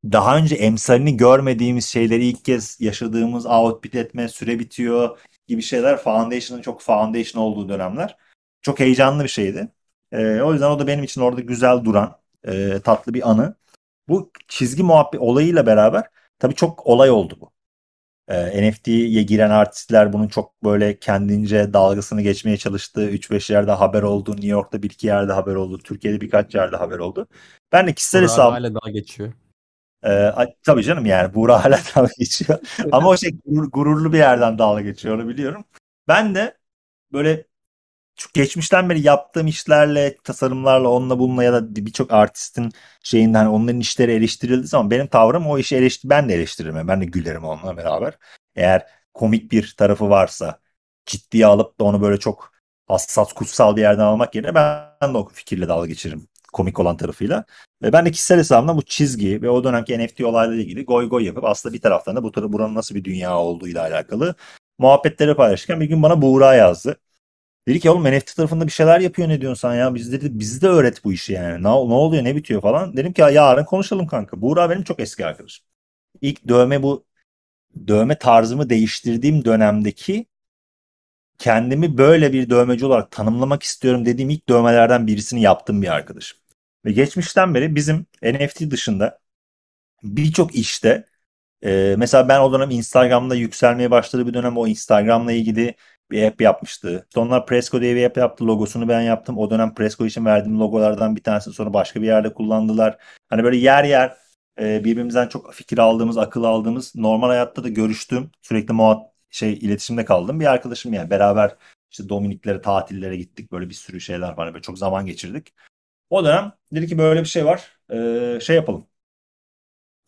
daha önce emsalini görmediğimiz şeyleri ilk kez yaşadığımız outbid etme süre bitiyor gibi şeyler Foundation'ın çok Foundation olduğu dönemler. Çok heyecanlı bir şeydi. Ee, o yüzden o da benim için orada güzel duran e, tatlı bir anı. Bu çizgi muhabbet olayıyla beraber tabii çok olay oldu bu. Ee, NFT'ye giren artistler bunun çok böyle kendince dalgasını geçmeye çalıştığı 3-5 yerde haber oldu. New York'ta bir iki yerde haber oldu. Türkiye'de birkaç yerde haber oldu. Ben de kişisel Burak hesabım hala daha geçiyor. ee, tabii canım yani Buğra hala dalga geçiyor. Ama o şey gurur- gururlu bir yerden dalga geçiyor onu biliyorum. Ben de böyle geçmişten beri yaptığım işlerle, tasarımlarla, onunla bununla ya da birçok artistin şeyinden onların işleri eleştirildiği zaman benim tavrım o işi eleştir ben de eleştiririm. Ben de gülerim onunla beraber. Eğer komik bir tarafı varsa ciddiye alıp da onu böyle çok hassas, kutsal bir yerden almak yerine ben de o fikirle dalga geçiririm. Komik olan tarafıyla. Ve ben de kişisel hesabımda bu çizgi ve o dönemki NFT olaylarıyla ilgili goy goy yapıp aslında bir taraftan da bu tarafı buranın nasıl bir dünya olduğuyla alakalı muhabbetleri paylaşırken bir gün bana Buğra yazdı. Dedi ki oğlum NFT tarafında bir şeyler yapıyor ne diyorsun sen ya? Biz dedi bizi de öğret bu işi yani. Ne, ne oluyor ne bitiyor falan. Dedim ki ya yarın konuşalım kanka. Buğra benim çok eski arkadaşım. İlk dövme bu dövme tarzımı değiştirdiğim dönemdeki kendimi böyle bir dövmeci olarak tanımlamak istiyorum dediğim ilk dövmelerden birisini yaptım bir arkadaşım. Ve geçmişten beri bizim NFT dışında birçok işte e, mesela ben o dönem Instagram'da yükselmeye başladığı bir dönem o Instagram'la ilgili bir app yapmıştı. Sonra Presco diye bir app yaptı. Logosunu ben yaptım. O dönem Presco için verdiğim logolardan bir tanesi sonra başka bir yerde kullandılar. Hani böyle yer yer e, birbirimizden çok fikir aldığımız, akıl aldığımız, normal hayatta da görüştüğüm, sürekli muhat şey iletişimde kaldığım bir arkadaşım yani. Beraber işte Dominiklere, tatillere gittik. Böyle bir sürü şeyler var. Böyle çok zaman geçirdik. O dönem dedi ki böyle bir şey var. Ee, şey yapalım.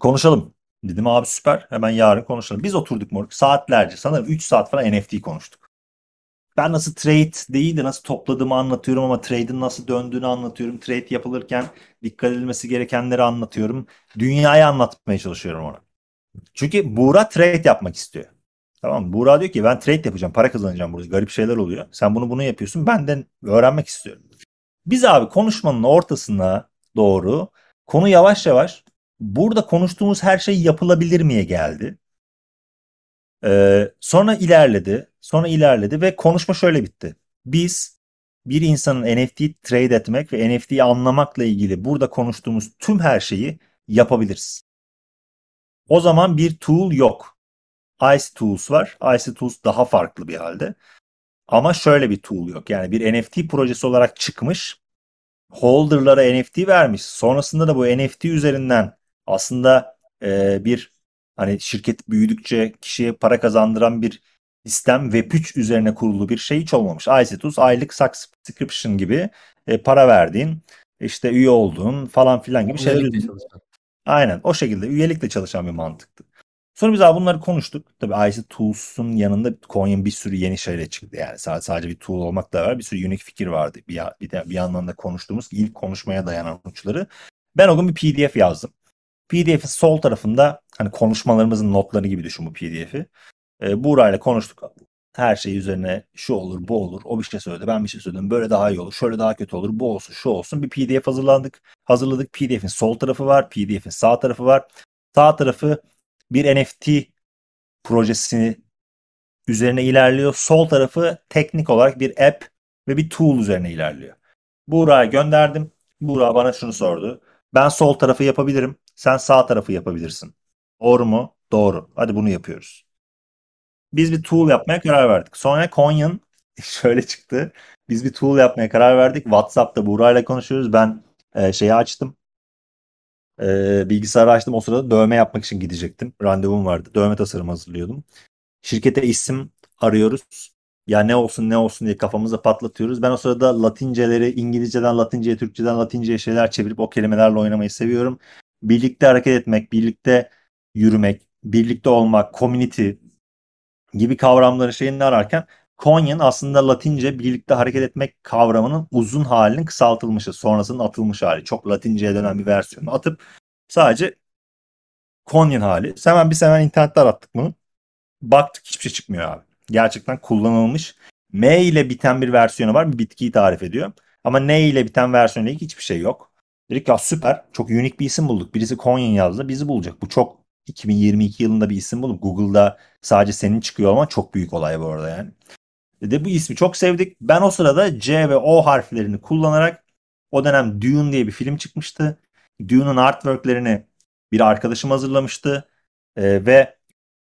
Konuşalım. Dedim abi süper. Hemen yarın konuşalım. Biz oturduk moruk saatlerce. Sanırım 3 saat falan NFT konuştuk. Ben nasıl trade değil de nasıl topladığımı anlatıyorum ama trade'in nasıl döndüğünü anlatıyorum. Trade yapılırken dikkat edilmesi gerekenleri anlatıyorum. Dünyayı anlatmaya çalışıyorum ona. Çünkü Buğra trade yapmak istiyor. Tamam mı? Buğra diyor ki ben trade yapacağım. Para kazanacağım burada. Garip şeyler oluyor. Sen bunu bunu yapıyorsun. Benden öğrenmek istiyorum. Biz abi konuşmanın ortasına doğru konu yavaş yavaş burada konuştuğumuz her şey yapılabilir miye geldi. Ee, sonra ilerledi. Sonra ilerledi ve konuşma şöyle bitti. Biz bir insanın NFT trade etmek ve NFT'yi anlamakla ilgili burada konuştuğumuz tüm her şeyi yapabiliriz. O zaman bir tool yok. Ice Tools var. Ice Tools daha farklı bir halde. Ama şöyle bir tool yok. Yani bir NFT projesi olarak çıkmış. Holder'lara NFT vermiş. Sonrasında da bu NFT üzerinden aslında e, bir hani şirket büyüdükçe kişiye para kazandıran bir sistem Web3 üzerine kurulu bir şey hiç olmamış. ICTools aylık subscription gibi e, para verdiğin işte üye olduğun falan filan gibi şeyler. Aynen o şekilde üyelikle çalışan bir mantıktı. Sonra biz abi bunları konuştuk. Tabii IC Tools'un yanında Coin'in bir sürü yeni şeyle çıktı. Yani sadece, bir tool olmak da var. Bir sürü unik fikir vardı. Bir, bir, de, bir yandan da konuştuğumuz ilk konuşmaya dayanan uçları. Ben o gün bir PDF yazdım. PDF'in sol tarafında hani konuşmalarımızın notları gibi düşün bu PDF'i. E, Buğra ile konuştuk. Her şey üzerine şu olur, bu olur. O bir şey söyledi, ben bir şey söyledim. Böyle daha iyi olur, şöyle daha kötü olur, bu olsun, şu olsun. Bir PDF hazırlandık. Hazırladık. PDF'in sol tarafı var, PDF'in sağ tarafı var. Sağ tarafı bir NFT projesini üzerine ilerliyor. Sol tarafı teknik olarak bir app ve bir tool üzerine ilerliyor. Buğra'ya gönderdim. Buğra bana şunu sordu. Ben sol tarafı yapabilirim. Sen sağ tarafı yapabilirsin. Doğru mu? Doğru. Hadi bunu yapıyoruz. Biz bir tool yapmaya karar verdik. Sonra Coin'in şöyle çıktı. Biz bir tool yapmaya karar verdik. WhatsApp'ta Buğra'yla konuşuyoruz. Ben e, şeyi açtım. E, bilgisayarı açtım. O sırada dövme yapmak için gidecektim. Randevum vardı. Dövme tasarımı hazırlıyordum. Şirkete isim arıyoruz. Ya ne olsun ne olsun diye kafamıza patlatıyoruz. Ben o sırada Latinceleri İngilizceden Latinceye, Türkçeden Latinceye şeyler çevirip o kelimelerle oynamayı seviyorum. Birlikte hareket etmek, birlikte yürümek, birlikte olmak, community gibi kavramları şeyini ararken Konyan aslında Latince birlikte hareket etmek kavramının uzun halinin kısaltılmışı, sonrasının atılmış hali. Çok Latince'ye dönen bir versiyonu atıp sadece Konyan hali. Hemen biz hemen internette arattık bunu. Baktık hiçbir şey çıkmıyor abi. gerçekten kullanılmış. M ile biten bir versiyonu var. Bir bitkiyi tarif ediyor. Ama N ile biten versiyonuyla hiçbir şey yok. Dedik ya süper. Çok unik bir isim bulduk. Birisi Konyan yazdı. Bizi bulacak. Bu çok 2022 yılında bir isim bulduk. Google'da sadece senin çıkıyor ama çok büyük olay bu arada yani. De bu ismi çok sevdik. Ben o sırada C ve O harflerini kullanarak o dönem Dune diye bir film çıkmıştı. Dune'un artworklerini bir arkadaşım hazırlamıştı. Ee, ve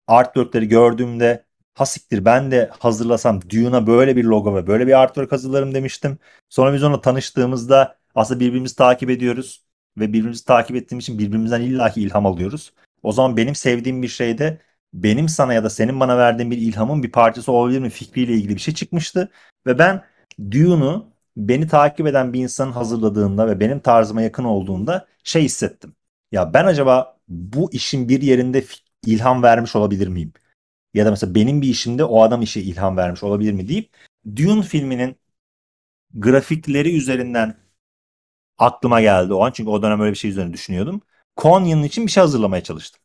artworkleri gördüğümde hasiktir ben de hazırlasam Dune'a böyle bir logo ve böyle bir artwork hazırlarım demiştim. Sonra biz onunla tanıştığımızda aslında birbirimizi takip ediyoruz ve birbirimizi takip ettiğim için birbirimizden illaki ilham alıyoruz. O zaman benim sevdiğim bir şeyde benim sana ya da senin bana verdiğin bir ilhamın bir parçası olabilir mi fikriyle ilgili bir şey çıkmıştı. Ve ben Dune'u beni takip eden bir insanın hazırladığında ve benim tarzıma yakın olduğunda şey hissettim. Ya ben acaba bu işin bir yerinde ilham vermiş olabilir miyim? Ya da mesela benim bir işimde o adam işe ilham vermiş olabilir mi deyip Dune filminin grafikleri üzerinden aklıma geldi o an. Çünkü o dönem öyle bir şey üzerine düşünüyordum. Konyan'ın için bir şey hazırlamaya çalıştım.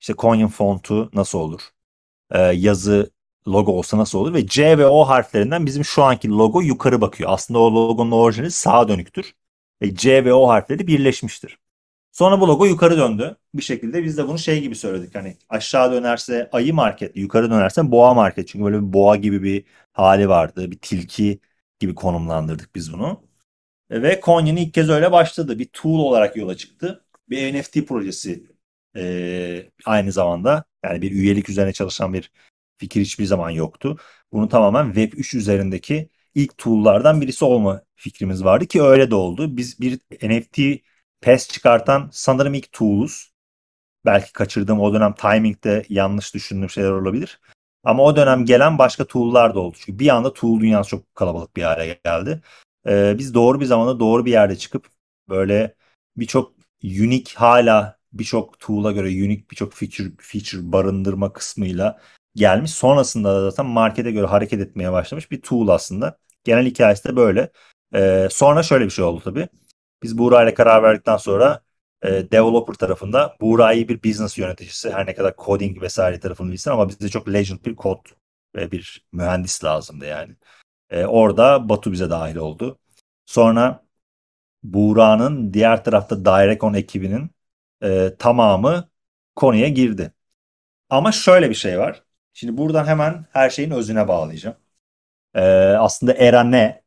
İşte Konyan fontu nasıl olur? Ee, yazı logo olsa nasıl olur? Ve C ve O harflerinden bizim şu anki logo yukarı bakıyor. Aslında o logonun orijinali sağa dönüktür. Ve C ve O harfleri birleşmiştir. Sonra bu logo yukarı döndü. Bir şekilde biz de bunu şey gibi söyledik. Hani aşağı dönerse ayı market, yukarı dönerse boğa market. Çünkü böyle bir boğa gibi bir hali vardı. Bir tilki gibi konumlandırdık biz bunu. Ve Konya'nın ilk kez öyle başladı. Bir tool olarak yola çıktı. Bir NFT projesi ee, aynı zamanda. Yani bir üyelik üzerine çalışan bir fikir hiçbir zaman yoktu. Bunu tamamen Web3 üzerindeki ilk tool'lardan birisi olma fikrimiz vardı ki öyle de oldu. Biz bir NFT PES çıkartan sanırım ilk tool'uz. Belki kaçırdığım o dönem timing'de yanlış düşündüğüm şeyler olabilir. Ama o dönem gelen başka tool'lar da oldu. Çünkü bir anda tool dünyası çok kalabalık bir hale geldi. Ee, biz doğru bir zamanda doğru bir yerde çıkıp böyle birçok unique hala birçok tool'a göre unique birçok feature, feature barındırma kısmıyla gelmiş. Sonrasında da zaten markete göre hareket etmeye başlamış bir tool aslında. Genel hikayesi de böyle. Ee, sonra şöyle bir şey oldu tabii. Biz Buğra ile karar verdikten sonra e, developer tarafında Buğra'yı bir business yöneticisi her ne kadar coding vesaire tarafını bilsin ama bize çok legend bir kod ve bir mühendis lazımdı yani. E, orada Batu bize dahil oldu. Sonra Buğra'nın diğer tarafta Direcon ekibinin e, tamamı konuya girdi. Ama şöyle bir şey var. Şimdi buradan hemen her şeyin özüne bağlayacağım. E, aslında era ne?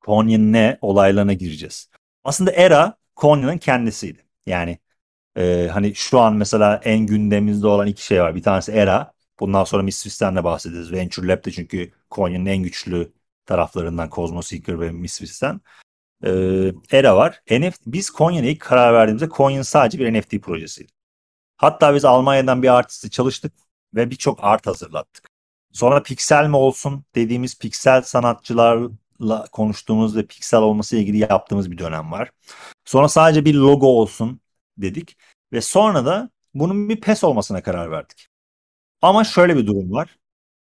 Konya'nın ne olaylarına gireceğiz. Aslında era Konya'nın kendisiydi. Yani e, hani şu an mesela en gündemimizde olan iki şey var. Bir tanesi era. Bundan sonra Misfits'ten de bahsederiz. Venture Lab'de çünkü Konya'nın en güçlü taraflarından Cosmos Seeker ve Misfits'ten. E, era var. NFT, biz Konya'ya ilk karar verdiğimizde Konya'nın sadece bir NFT projesiydi. Hatta biz Almanya'dan bir artisti çalıştık ve birçok art hazırlattık. Sonra piksel mi olsun dediğimiz piksel sanatçılarla konuştuğumuz ve piksel olması ilgili yaptığımız bir dönem var. Sonra sadece bir logo olsun dedik ve sonra da bunun bir PES olmasına karar verdik. Ama şöyle bir durum var.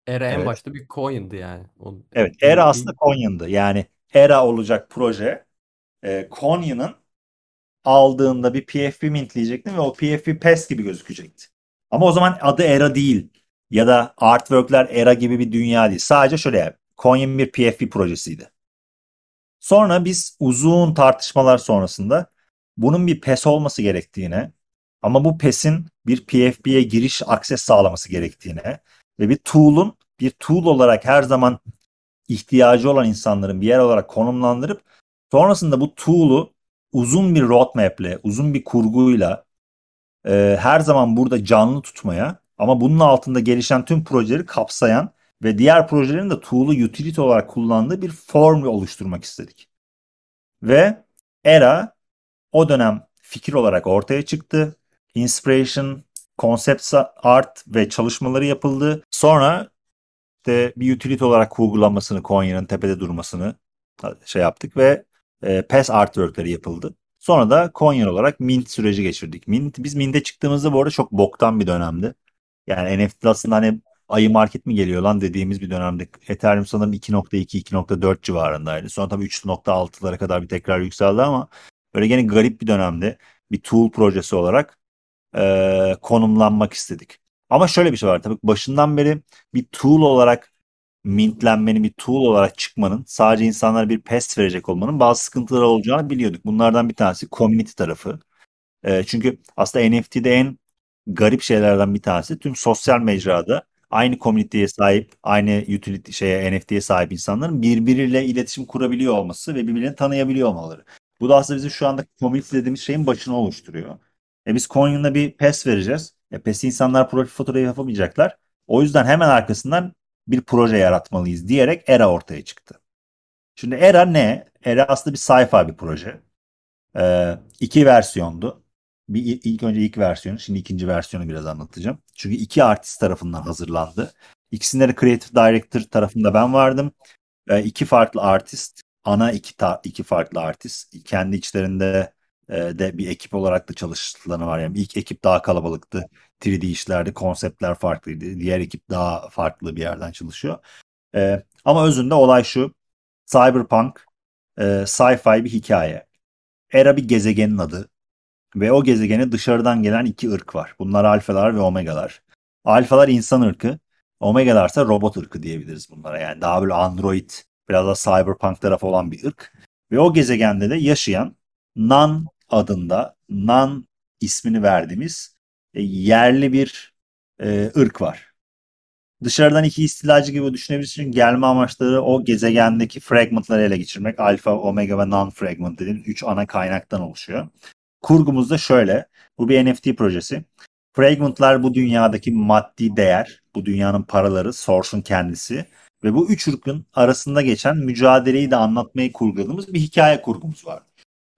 Era en Evet. başta bir coin'di yani. O, Evet, Era aslında Konya'ndı. Yani Era olacak proje e, Konya'nın aldığında bir PFP mintleyecektin ve o PFP PES gibi gözükecekti. Ama o zaman adı Era değil ya da artworkler Era gibi bir dünya değil. Sadece şöyle yap. Konya'nın bir PFP projesiydi. Sonra biz uzun tartışmalar sonrasında bunun bir PES olması gerektiğine ama bu PES'in bir PFP'ye giriş akses sağlaması gerektiğine ve bir tool'un bir tool olarak her zaman ihtiyacı olan insanların bir yer olarak konumlandırıp sonrasında bu tool'u uzun bir roadmap'le, uzun bir kurguyla e, her zaman burada canlı tutmaya ama bunun altında gelişen tüm projeleri kapsayan ve diğer projelerin de tool'u utility olarak kullandığı bir form oluşturmak istedik. Ve Era o dönem fikir olarak ortaya çıktı. Inspiration, concept art ve çalışmaları yapıldı. Sonra de bir utility olarak uygulanmasını, Konya'nın tepede durmasını şey yaptık ve e, PES artworkleri yapıldı. Sonra da Coin olarak Mint süreci geçirdik. Mint, biz Mint'e çıktığımızda bu arada çok boktan bir dönemdi. Yani NFT aslında hani ayı market mi geliyor lan dediğimiz bir dönemde. Ethereum sanırım 2.2-2.4 civarındaydı. Sonra tabii 3.6'lara kadar bir tekrar yükseldi ama böyle gene garip bir dönemde bir tool projesi olarak e, konumlanmak istedik. Ama şöyle bir şey var. Tabii başından beri bir tool olarak mintlenmenin, bir tool olarak çıkmanın, sadece insanlara bir pest verecek olmanın bazı sıkıntıları olacağını biliyorduk. Bunlardan bir tanesi community tarafı. E, çünkü aslında NFT'de en garip şeylerden bir tanesi tüm sosyal mecrada aynı komüniteye sahip, aynı utility şeye NFT'ye sahip insanların birbiriyle iletişim kurabiliyor olması ve birbirlerini tanıyabiliyor olmaları. Bu da aslında bizim şu anda community dediğimiz şeyin başını oluşturuyor. E biz Coin'la bir PES vereceğiz. E PES'i insanlar profil fotoğrafı yapamayacaklar. O yüzden hemen arkasından bir proje yaratmalıyız diyerek ERA ortaya çıktı. Şimdi ERA ne? ERA aslında bir sci-fi bir proje. Ee, iki versiyondu. Bir, ilk önce ilk versiyonu, şimdi ikinci versiyonu biraz anlatacağım. Çünkü iki artist tarafından hazırlandı. İkisinde de Creative Director tarafında ben vardım. Ee, iki farklı artist, ana iki, ta, iki farklı artist. Kendi içlerinde de bir ekip olarak da çalıştıklarını var. Yani ilk ekip daha kalabalıktı. 3D işlerdi, konseptler farklıydı. Diğer ekip daha farklı bir yerden çalışıyor. Ee, ama özünde olay şu. Cyberpunk, e, sci-fi bir hikaye. Era bir gezegenin adı. Ve o gezegene dışarıdan gelen iki ırk var. Bunlar alfalar ve omegalar. Alfalar insan ırkı. Omegalar ise robot ırkı diyebiliriz bunlara. Yani daha böyle android, biraz da cyberpunk tarafı olan bir ırk. Ve o gezegende de yaşayan Nan adında, Nan ismini verdiğimiz e, yerli bir e, ırk var. Dışarıdan iki istilacı gibi düşünebilirsin. Gelme amaçları o gezegendeki fragmentları ele geçirmek. Alfa, omega ve non fragment dediğimiz üç ana kaynaktan oluşuyor. Kurgumuz da şöyle. Bu bir NFT projesi. Fragmentlar bu dünyadaki maddi değer, bu dünyanın paraları, source'un kendisi ve bu üç ırkın arasında geçen mücadeleyi de anlatmayı kurguladığımız bir hikaye kurgumuz var.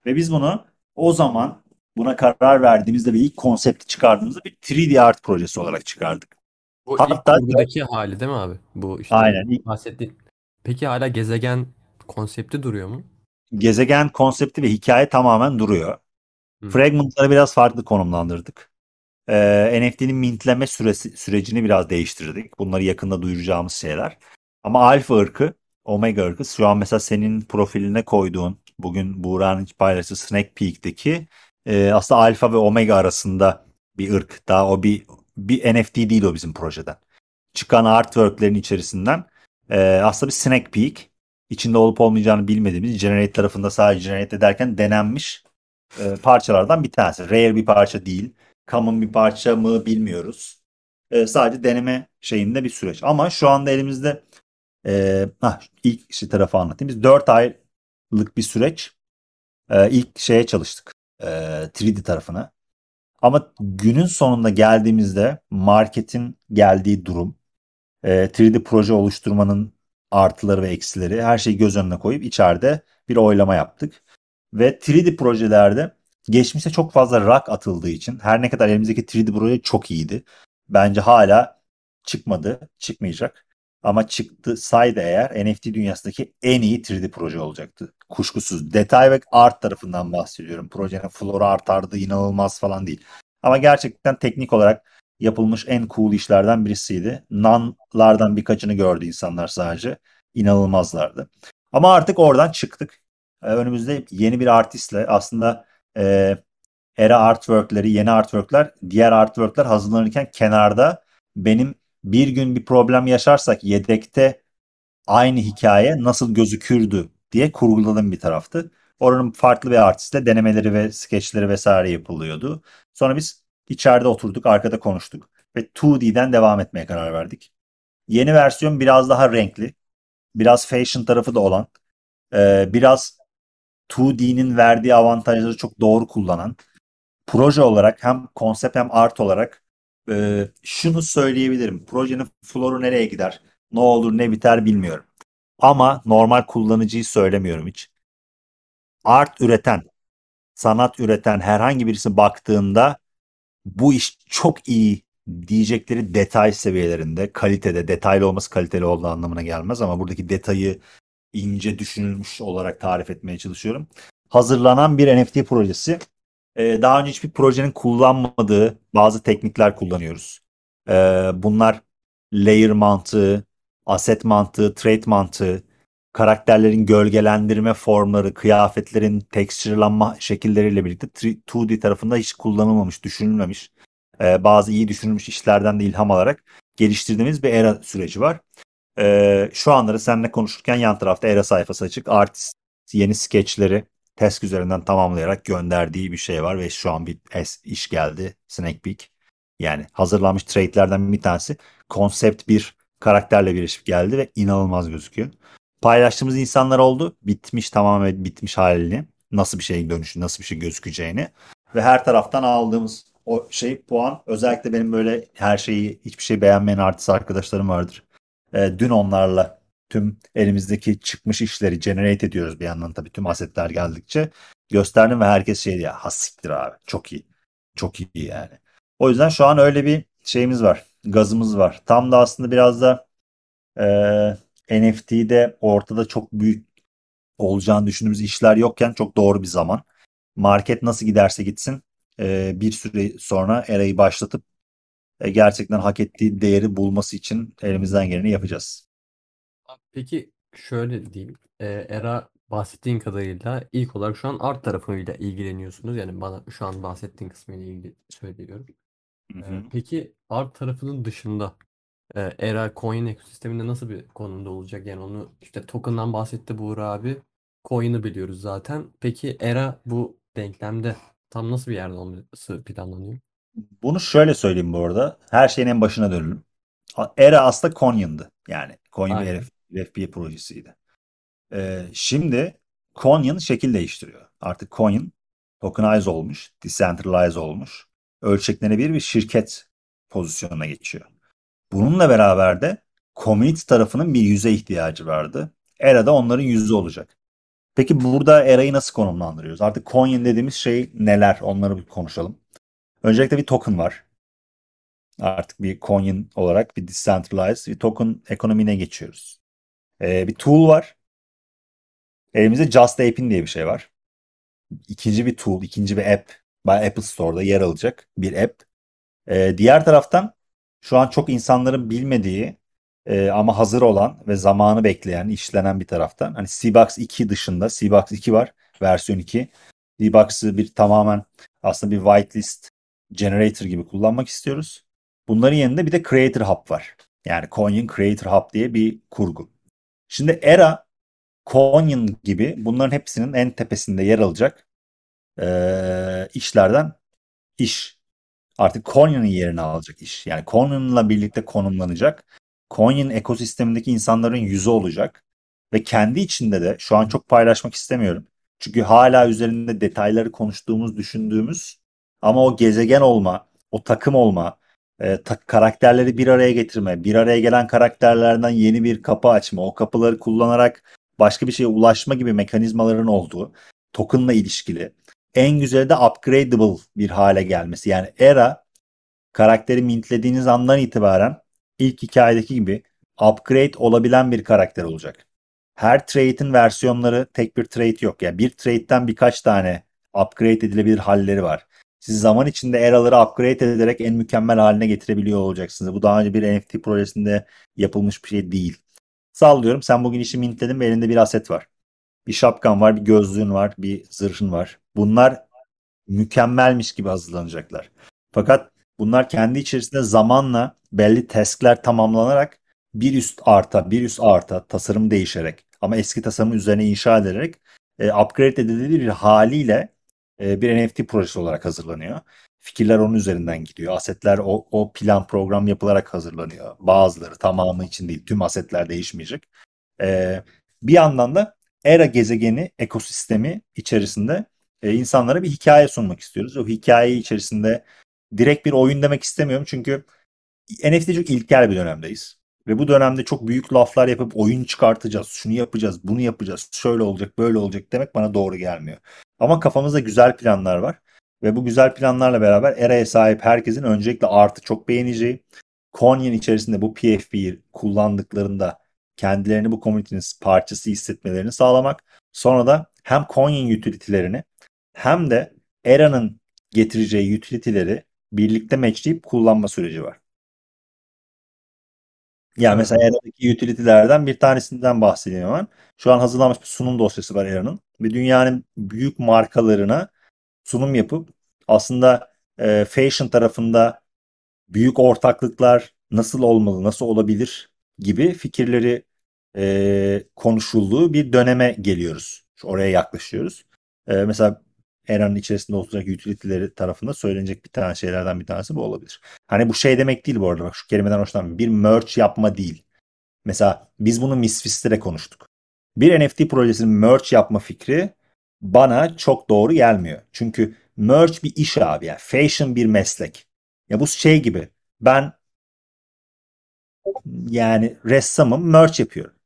Ve biz bunu o zaman buna karar verdiğimizde ve ilk konsepti çıkardığımızda bir 3D art projesi olarak çıkardık. Bu Hatta- ilk kurgudaki hali değil mi abi? Bu işte Aynen. Bahsettiğin. Peki hala gezegen konsepti duruyor mu? gezegen konsepti ve hikaye tamamen duruyor. Hı. Fragmentları biraz farklı konumlandırdık. Ee, NFT'nin mintleme süresi, sürecini biraz değiştirdik. Bunları yakında duyuracağımız şeyler. Ama alfa ırkı, omega ırkı şu an mesela senin profiline koyduğun bugün Buğra'nın paylaştığı Snack Peak'teki e, aslında alfa ve omega arasında bir ırk. Daha o bir bir NFT değil o bizim projeden. Çıkan artworklerin içerisinden e, aslında bir Snack Peak. içinde olup olmayacağını bilmediğimiz Generate tarafında sadece Generate ederken denenmiş e, parçalardan bir tanesi. Rare bir parça değil. Common bir parça mı bilmiyoruz. E, sadece deneme şeyinde bir süreç. Ama şu anda elimizde e, hah, ilk şey tarafı anlatayım. Biz 4 aylık bir süreç e, ilk şeye çalıştık. E, 3D tarafına. Ama günün sonunda geldiğimizde marketin geldiği durum, e, 3D proje oluşturmanın artıları ve eksileri her şeyi göz önüne koyup içeride bir oylama yaptık. Ve 3D projelerde geçmişte çok fazla rak atıldığı için her ne kadar elimizdeki 3D proje çok iyiydi. Bence hala çıkmadı, çıkmayacak. Ama çıktı saydı eğer NFT dünyasındaki en iyi 3D proje olacaktı. Kuşkusuz. Detay ve art tarafından bahsediyorum. Projenin floru artardı inanılmaz falan değil. Ama gerçekten teknik olarak yapılmış en cool işlerden birisiydi. Nanlardan birkaçını gördü insanlar sadece. İnanılmazlardı. Ama artık oradan çıktık. Ee, önümüzde yeni bir artistle aslında e, era artworkleri, yeni artworkler, diğer artworkler hazırlanırken kenarda benim bir gün bir problem yaşarsak yedekte aynı hikaye nasıl gözükürdü diye kurguladığım bir taraftı. Oranın farklı bir artistle denemeleri ve skeçleri vesaire yapılıyordu. Sonra biz içeride oturduk, arkada konuştuk ve 2D'den devam etmeye karar verdik. Yeni versiyon biraz daha renkli, biraz fashion tarafı da olan, e, biraz 2D'nin verdiği avantajları çok doğru kullanan, proje olarak hem konsept hem art olarak e, şunu söyleyebilirim. Projenin floru nereye gider, ne olur ne biter bilmiyorum. Ama normal kullanıcıyı söylemiyorum hiç. Art üreten, sanat üreten herhangi birisi baktığında bu iş çok iyi diyecekleri detay seviyelerinde, kalitede, detaylı olması kaliteli olduğu anlamına gelmez ama buradaki detayı ince düşünülmüş olarak tarif etmeye çalışıyorum. Hazırlanan bir NFT projesi. Ee, daha önce hiçbir projenin kullanmadığı bazı teknikler kullanıyoruz. Ee, bunlar layer mantığı, asset mantığı, trait mantığı, karakterlerin gölgelendirme formları, kıyafetlerin tekstürlanma şekilleriyle birlikte 2D tarafında hiç kullanılmamış, düşünülmemiş e, bazı iyi düşünülmüş işlerden de ilham alarak geliştirdiğimiz bir era süreci var. E, şu anda seninle konuşurken yan tarafta era sayfası açık. Artist yeni skeçleri test üzerinden tamamlayarak gönderdiği bir şey var ve şu an bir iş geldi. Snake Peek. Yani hazırlanmış trade'lerden bir tanesi. Konsept bir karakterle birleşip geldi ve inanılmaz gözüküyor. Paylaştığımız insanlar oldu. Bitmiş tamamen bitmiş halini. Nasıl bir şey dönüşü, nasıl bir şey gözükeceğini. Ve her taraftan aldığımız o şey puan. Özellikle benim böyle her şeyi hiçbir şey beğenmeyen artist arkadaşlarım vardır. E, dün onlarla tüm elimizdeki çıkmış işleri generate ediyoruz bir yandan tabii tüm asetler geldikçe. Gösterdim ve herkes şey diyor. Ha siktir abi. Çok iyi. Çok iyi yani. O yüzden şu an öyle bir şeyimiz var. Gazımız var. Tam da aslında biraz da e, NFT'de ortada çok büyük olacağını düşündüğümüz işler yokken çok doğru bir zaman. Market nasıl giderse gitsin e, bir süre sonra erayı başlatıp e, gerçekten hak ettiği değeri bulması için elimizden geleni yapacağız. Peki şöyle diyeyim. E, Era bahsettiğin kadarıyla ilk olarak şu an art tarafıyla ilgileniyorsunuz. Yani bana şu an bahsettiğin kısmıyla ilgili söylüyorum. Hı E, hı. peki art tarafının dışında e, Era coin ekosisteminde nasıl bir konumda olacak? Yani onu işte token'dan bahsetti Buğra abi. Coin'i biliyoruz zaten. Peki Era bu denklemde tam nasıl bir yerde olması planlanıyor? Bunu şöyle söyleyeyim bu arada. Her şeyin en başına dönelim. Era aslında Conion'dı. Yani Conion bir Aynen. RF, RFP projesiydi. Ee, şimdi Conion şekil değiştiriyor. Artık Conion tokenize olmuş, decentralize olmuş. Ölçeklenebilir bir şirket pozisyonuna geçiyor. Bununla beraber de community tarafının bir yüze ihtiyacı vardı. Era da onların yüzü olacak. Peki burada Era'yı nasıl konumlandırıyoruz? Artık Conion dediğimiz şey neler? Onları bir konuşalım. Öncelikle bir token var. Artık bir coin olarak bir decentralized bir token ekonomine geçiyoruz. Ee, bir tool var. Elimizde Just App'in diye bir şey var. İkinci bir tool, ikinci bir app. Apple Store'da yer alacak bir app. Ee, diğer taraftan şu an çok insanların bilmediği e, ama hazır olan ve zamanı bekleyen, işlenen bir taraftan. Hani C-Box 2 dışında C-Box 2 var, versiyon 2. C-Box'ı bir tamamen aslında bir whitelist generator gibi kullanmak istiyoruz. Bunların yanında bir de Creator Hub var. Yani Coin Creator Hub diye bir kurgu. Şimdi Era, Coin gibi bunların hepsinin en tepesinde yer alacak e, işlerden iş. Artık Coin'in yerini alacak iş. Yani Coin'la birlikte konumlanacak. Coin ekosistemindeki insanların yüzü olacak. Ve kendi içinde de şu an çok paylaşmak istemiyorum. Çünkü hala üzerinde detayları konuştuğumuz, düşündüğümüz ama o gezegen olma, o takım olma, e, ta- karakterleri bir araya getirme, bir araya gelen karakterlerden yeni bir kapı açma, o kapıları kullanarak başka bir şeye ulaşma gibi mekanizmaların olduğu, token'la ilişkili. En güzeli de upgradable bir hale gelmesi. Yani Era karakteri mintlediğiniz andan itibaren ilk hikayedeki gibi upgrade olabilen bir karakter olacak. Her trade'in versiyonları tek bir trade yok. Yani bir trade'den birkaç tane upgrade edilebilir halleri var. Siz zaman içinde eraları upgrade ederek en mükemmel haline getirebiliyor olacaksınız. Bu daha önce bir NFT projesinde yapılmış bir şey değil. Sallıyorum sen bugün işi mintledin ve elinde bir aset var. Bir şapkan var, bir gözlüğün var, bir zırhın var. Bunlar mükemmelmiş gibi hazırlanacaklar. Fakat bunlar kendi içerisinde zamanla belli task'ler tamamlanarak bir üst arta, bir üst arta tasarım değişerek ama eski tasarımın üzerine inşa ederek e, upgrade edilebilir haliyle e, bir NFT projesi olarak hazırlanıyor. Fikirler onun üzerinden gidiyor. Asetler o, o plan program yapılarak hazırlanıyor. Bazıları tamamı için değil. Tüm asetler değişmeyecek. E, bir yandan da Era gezegeni ekosistemi içerisinde e, insanlara bir hikaye sunmak istiyoruz. O hikaye içerisinde direkt bir oyun demek istemiyorum çünkü NFT çok ilkel bir dönemdeyiz. Ve bu dönemde çok büyük laflar yapıp oyun çıkartacağız, şunu yapacağız, bunu yapacağız, şöyle olacak, böyle olacak demek bana doğru gelmiyor. Ama kafamızda güzel planlar var. Ve bu güzel planlarla beraber Era'ya sahip herkesin öncelikle artı çok beğeneceği, Coin'in içerisinde bu PFP'yi kullandıklarında kendilerini bu komünitenin parçası hissetmelerini sağlamak. Sonra da hem Coin utility'lerini hem de Era'nın getireceği utility'leri birlikte matchleyip kullanma süreci var. Yani Evet. mesela Era'daki utility'lerden bir tanesinden bahsedeyim hemen. Şu an hazırlanmış bir sunum dosyası var Era'nın. Ve dünyanın büyük markalarına sunum yapıp aslında e, fashion tarafında büyük ortaklıklar nasıl olmalı, nasıl olabilir gibi fikirleri e, konuşulduğu bir döneme geliyoruz. Oraya yaklaşıyoruz. E, mesela Eran'ın içerisinde olacak utility'leri tarafında söylenecek bir tane şeylerden bir tanesi bu olabilir. Hani bu şey demek değil bu arada bak şu kelimeden hoşlanmıyorum. Bir merch yapma değil. Mesela biz bunu Misfits'te konuştuk. Bir NFT projesinin merch yapma fikri bana çok doğru gelmiyor. Çünkü merch bir iş abi yani. Fashion bir meslek. Ya bu şey gibi. Ben yani ressamım merch yapıyorum.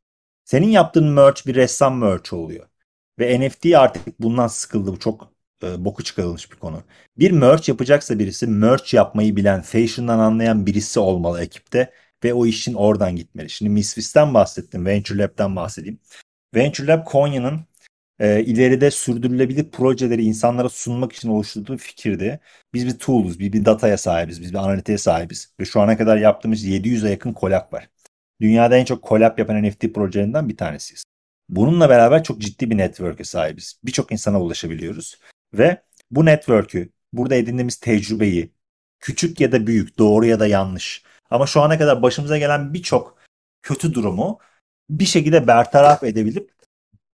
Senin yaptığın merch bir ressam merch oluyor. Ve NFT artık bundan sıkıldı. Bu çok e, boku çıkarılmış bir konu. Bir merch yapacaksa birisi merch yapmayı bilen, fashion'dan anlayan birisi olmalı ekipte ve o işin oradan gitmeli. Şimdi Misfits'ten bahsettim, Venture Lab'den bahsedeyim. Venture Lab Konya'nın e, ileride sürdürülebilir projeleri insanlara sunmak için oluşturduğu fikirdi. Biz bir tool'uz, biz bir dataya sahibiz, biz bir analitiğe sahibiz. Ve şu ana kadar yaptığımız 700'e yakın collab var. Dünyada en çok collab yapan NFT projelerinden bir tanesiyiz. Bununla beraber çok ciddi bir network'e sahibiz. Birçok insana ulaşabiliyoruz. Ve bu network'ü, burada edindiğimiz tecrübeyi, küçük ya da büyük, doğru ya da yanlış ama şu ana kadar başımıza gelen birçok kötü durumu bir şekilde bertaraf edebilip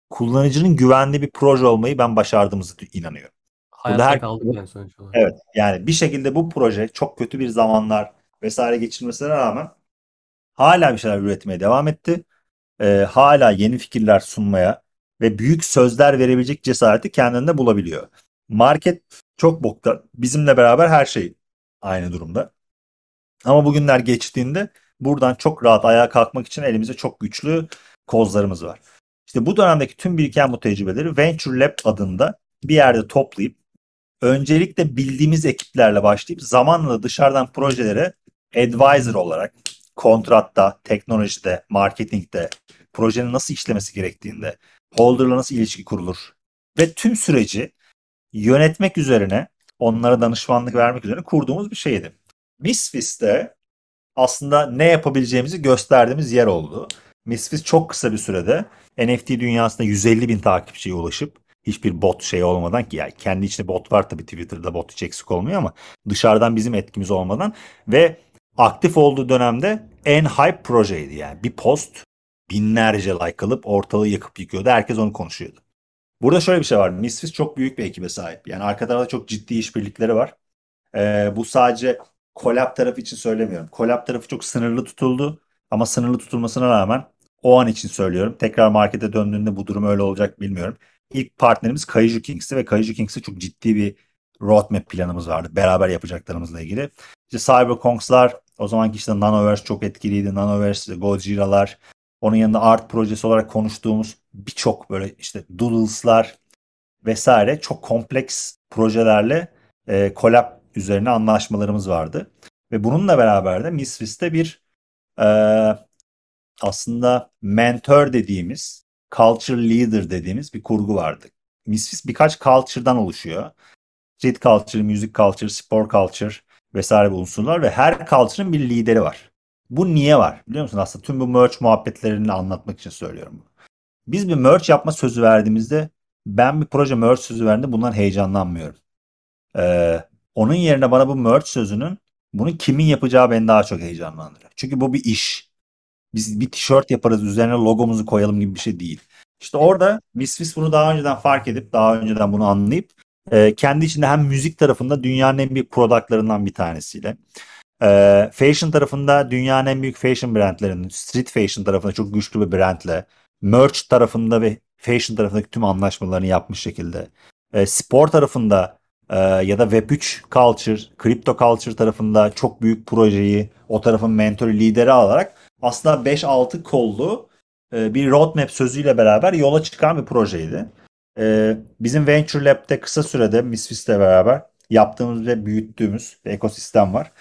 kullanıcının güvenli bir proje olmayı ben başardığımızı inanıyorum. Hayatta her... kaldık yani sonuç olarak. Evet yani bir şekilde bu proje çok kötü bir zamanlar vesaire geçirmesine rağmen hala bir şeyler üretmeye devam etti. Ee, hala yeni fikirler sunmaya ve büyük sözler verebilecek cesareti kendinde bulabiliyor. Market çok bokta. Bizimle beraber her şey aynı durumda. Ama bugünler geçtiğinde buradan çok rahat ayağa kalkmak için elimizde çok güçlü kozlarımız var. İşte bu dönemdeki tüm biriken bu tecrübeleri Venture Lab adında bir yerde toplayıp öncelikle bildiğimiz ekiplerle başlayıp zamanla dışarıdan projelere advisor olarak kontratta, teknolojide, marketingde, projenin nasıl işlemesi gerektiğinde, holder'la nasıl ilişki kurulur ve tüm süreci yönetmek üzerine onlara danışmanlık vermek üzerine kurduğumuz bir şeydi. Misfits'te aslında ne yapabileceğimizi gösterdiğimiz yer oldu. Misfits çok kısa bir sürede NFT dünyasında 150 bin takipçiye ulaşıp hiçbir bot şey olmadan ki yani kendi içinde bot var tabii Twitter'da bot hiç eksik olmuyor ama dışarıdan bizim etkimiz olmadan ve aktif olduğu dönemde en hype projeydi yani. Bir post binlerce like alıp ortalığı yakıp yıkıyordu. Herkes onu konuşuyordu. Burada şöyle bir şey var. Misfits çok büyük bir ekibe sahip. Yani arka tarafta çok ciddi işbirlikleri var. Ee, bu sadece collab tarafı için söylemiyorum. Collab tarafı çok sınırlı tutuldu. Ama sınırlı tutulmasına rağmen o an için söylüyorum. Tekrar markete döndüğünde bu durum öyle olacak bilmiyorum. İlk partnerimiz Kaiju Kings'ti ve Kaiju Kings'te çok ciddi bir roadmap planımız vardı. Beraber yapacaklarımızla ilgili. İşte Cyberkonks'lar o zamanki işte Nanoverse çok etkiliydi. Nanoverse, Gojira'lar. Onun yanında art projesi olarak konuştuğumuz birçok böyle işte Doodles'lar vesaire çok kompleks projelerle e, collab üzerine anlaşmalarımız vardı. Ve bununla beraber de Misfits'te bir e, aslında mentor dediğimiz, culture leader dediğimiz bir kurgu vardı. Misfits birkaç culture'dan oluşuyor. Street culture, music culture, sport culture vesaire bu unsurlar ve her culture'ın bir lideri var. Bu niye var? Biliyor musun? Aslında tüm bu merch muhabbetlerini anlatmak için söylüyorum bunu. Biz bir merch yapma sözü verdiğimizde ben bir proje merch sözü verdiğimde bundan heyecanlanmıyorum. Ee, onun yerine bana bu merch sözünün bunu kimin yapacağı beni daha çok heyecanlandırıyor. Çünkü bu bir iş. Biz bir tişört yaparız üzerine logomuzu koyalım gibi bir şey değil. İşte orada Misfits bunu daha önceden fark edip daha önceden bunu anlayıp e, kendi içinde hem müzik tarafında dünyanın en büyük productlarından bir tanesiyle e, fashion tarafında dünyanın en büyük fashion brandlerinin street fashion tarafında çok güçlü bir brandle merch tarafında ve fashion tarafındaki tüm anlaşmalarını yapmış şekilde e, spor tarafında e, ya da Web3 culture, crypto culture tarafında çok büyük projeyi o tarafın mentor lideri alarak aslında 5-6 kollu e, bir roadmap sözüyle beraber yola çıkan bir projeydi. E, bizim Venture Lab'de kısa sürede Misfits'le beraber yaptığımız ve büyüttüğümüz bir ekosistem var.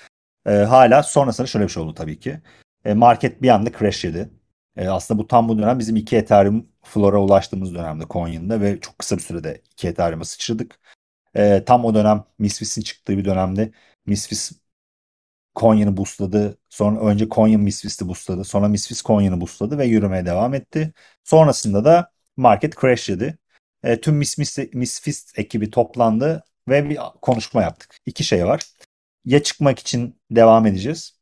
E, hala sonrasında şöyle bir şey oldu tabii ki. E, market bir anda crash yedi. E, aslında bu tam bu dönem bizim 2 Ethereum flora ulaştığımız dönemde Coin'de ve çok kısa bir sürede 2 Ethereum'a sıçradık. E, tam o dönem Misfits'in çıktığı bir dönemde Misfits Konya'nı boostladı. Sonra önce Konya Misfits'i boostladı. Sonra Misfits Konya'nı boostladı ve yürümeye devam etti. Sonrasında da market crash yedi. E, tüm Misfits, Misfits ekibi toplandı ve bir konuşma yaptık. İki şey var. ya çıkmak için devam edeceğiz.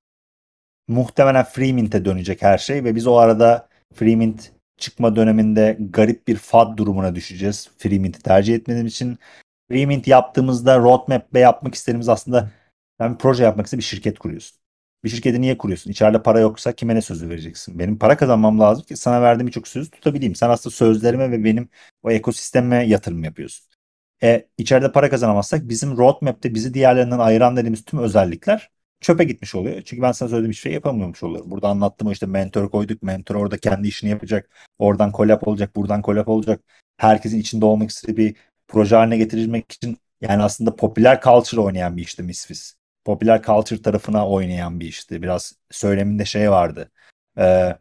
Muhtemelen Freemint'e dönecek her şey ve biz o arada Freemint çıkma döneminde garip bir FAD durumuna düşeceğiz. Freemint'i tercih etmediğim için. Freemint yaptığımızda roadmap'te yapmak istediğimiz aslında ben bir proje yapmak istedim bir şirket kuruyorsun. Bir şirketi niye kuruyorsun? İçeride para yoksa kime ne sözü vereceksin? Benim para kazanmam lazım ki sana verdiğim birçok sözü tutabileyim. Sen aslında sözlerime ve benim o ekosisteme yatırım yapıyorsun. E, içeride para kazanamazsak bizim roadmap'te bizi diğerlerinden ayıran dediğimiz tüm özellikler çöpe gitmiş oluyor. Çünkü ben sana söylediğim hiçbir şey yapamıyormuş oluyorum. Burada anlattım işte mentor koyduk. Mentor orada kendi işini yapacak. Oradan collab olacak. Buradan collab olacak. Herkesin içinde olmak istediği bir proje haline getirilmek için yani aslında popüler culture oynayan bir işti Misfits. Popüler culture tarafına oynayan bir işti. Biraz söyleminde şey vardı. Ee,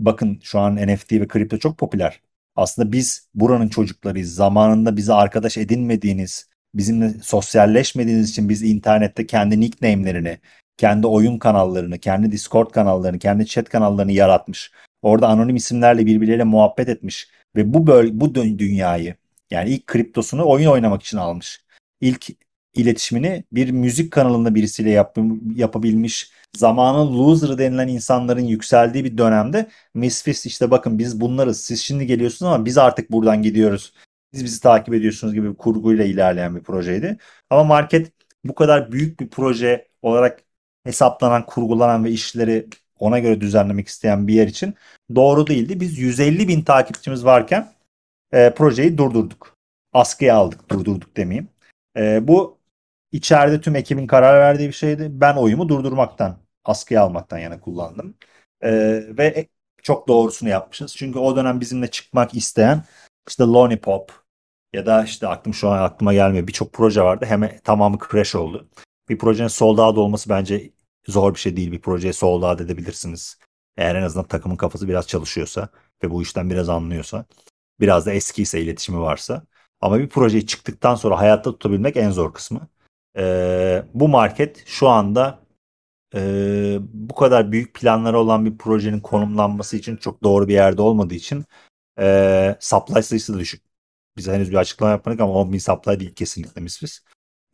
bakın şu an NFT ve kripto çok popüler. Aslında biz buranın çocuklarıyız. Zamanında bizi arkadaş edinmediğiniz, bizimle sosyalleşmediğiniz için biz internette kendi nickname'lerini, kendi oyun kanallarını, kendi Discord kanallarını, kendi chat kanallarını yaratmış. Orada anonim isimlerle birbirleriyle muhabbet etmiş ve bu böl bu dünyayı yani ilk kriptosunu oyun oynamak için almış. İlk iletişimini bir müzik kanalında birisiyle yap, yapabilmiş. Zamanın loser'ı denilen insanların yükseldiği bir dönemde Misfits işte bakın biz bunlarız. Siz şimdi geliyorsunuz ama biz artık buradan gidiyoruz. Siz bizi takip ediyorsunuz gibi bir kurguyla ilerleyen bir projeydi. Ama market bu kadar büyük bir proje olarak hesaplanan, kurgulanan ve işleri ona göre düzenlemek isteyen bir yer için doğru değildi. Biz 150 bin takipçimiz varken e, projeyi durdurduk. Askıya aldık, durdurduk demeyeyim. E, bu içeride tüm ekibin karar verdiği bir şeydi. Ben oyumu durdurmaktan, askıya almaktan yana kullandım. E, ve çok doğrusunu yapmışız. Çünkü o dönem bizimle çıkmak isteyen işte Lollipop ya da işte aklım şu an aklıma gelmiyor. Birçok proje vardı. Hemen tamamı crash oldu. Bir projenin sold out olması bence zor bir şey değil. Bir projeye sold out edebilirsiniz. Eğer en azından takımın kafası biraz çalışıyorsa ve bu işten biraz anlıyorsa. Biraz da eski ise iletişimi varsa. Ama bir projeyi çıktıktan sonra hayatta tutabilmek en zor kısmı. Ee, bu market şu anda e, bu kadar büyük planları olan bir projenin konumlanması için çok doğru bir yerde olmadığı için e, supply sayısı da düşük. Biz henüz bir açıklama yapmadık ama 10 bin supply değil kesinlikle biz.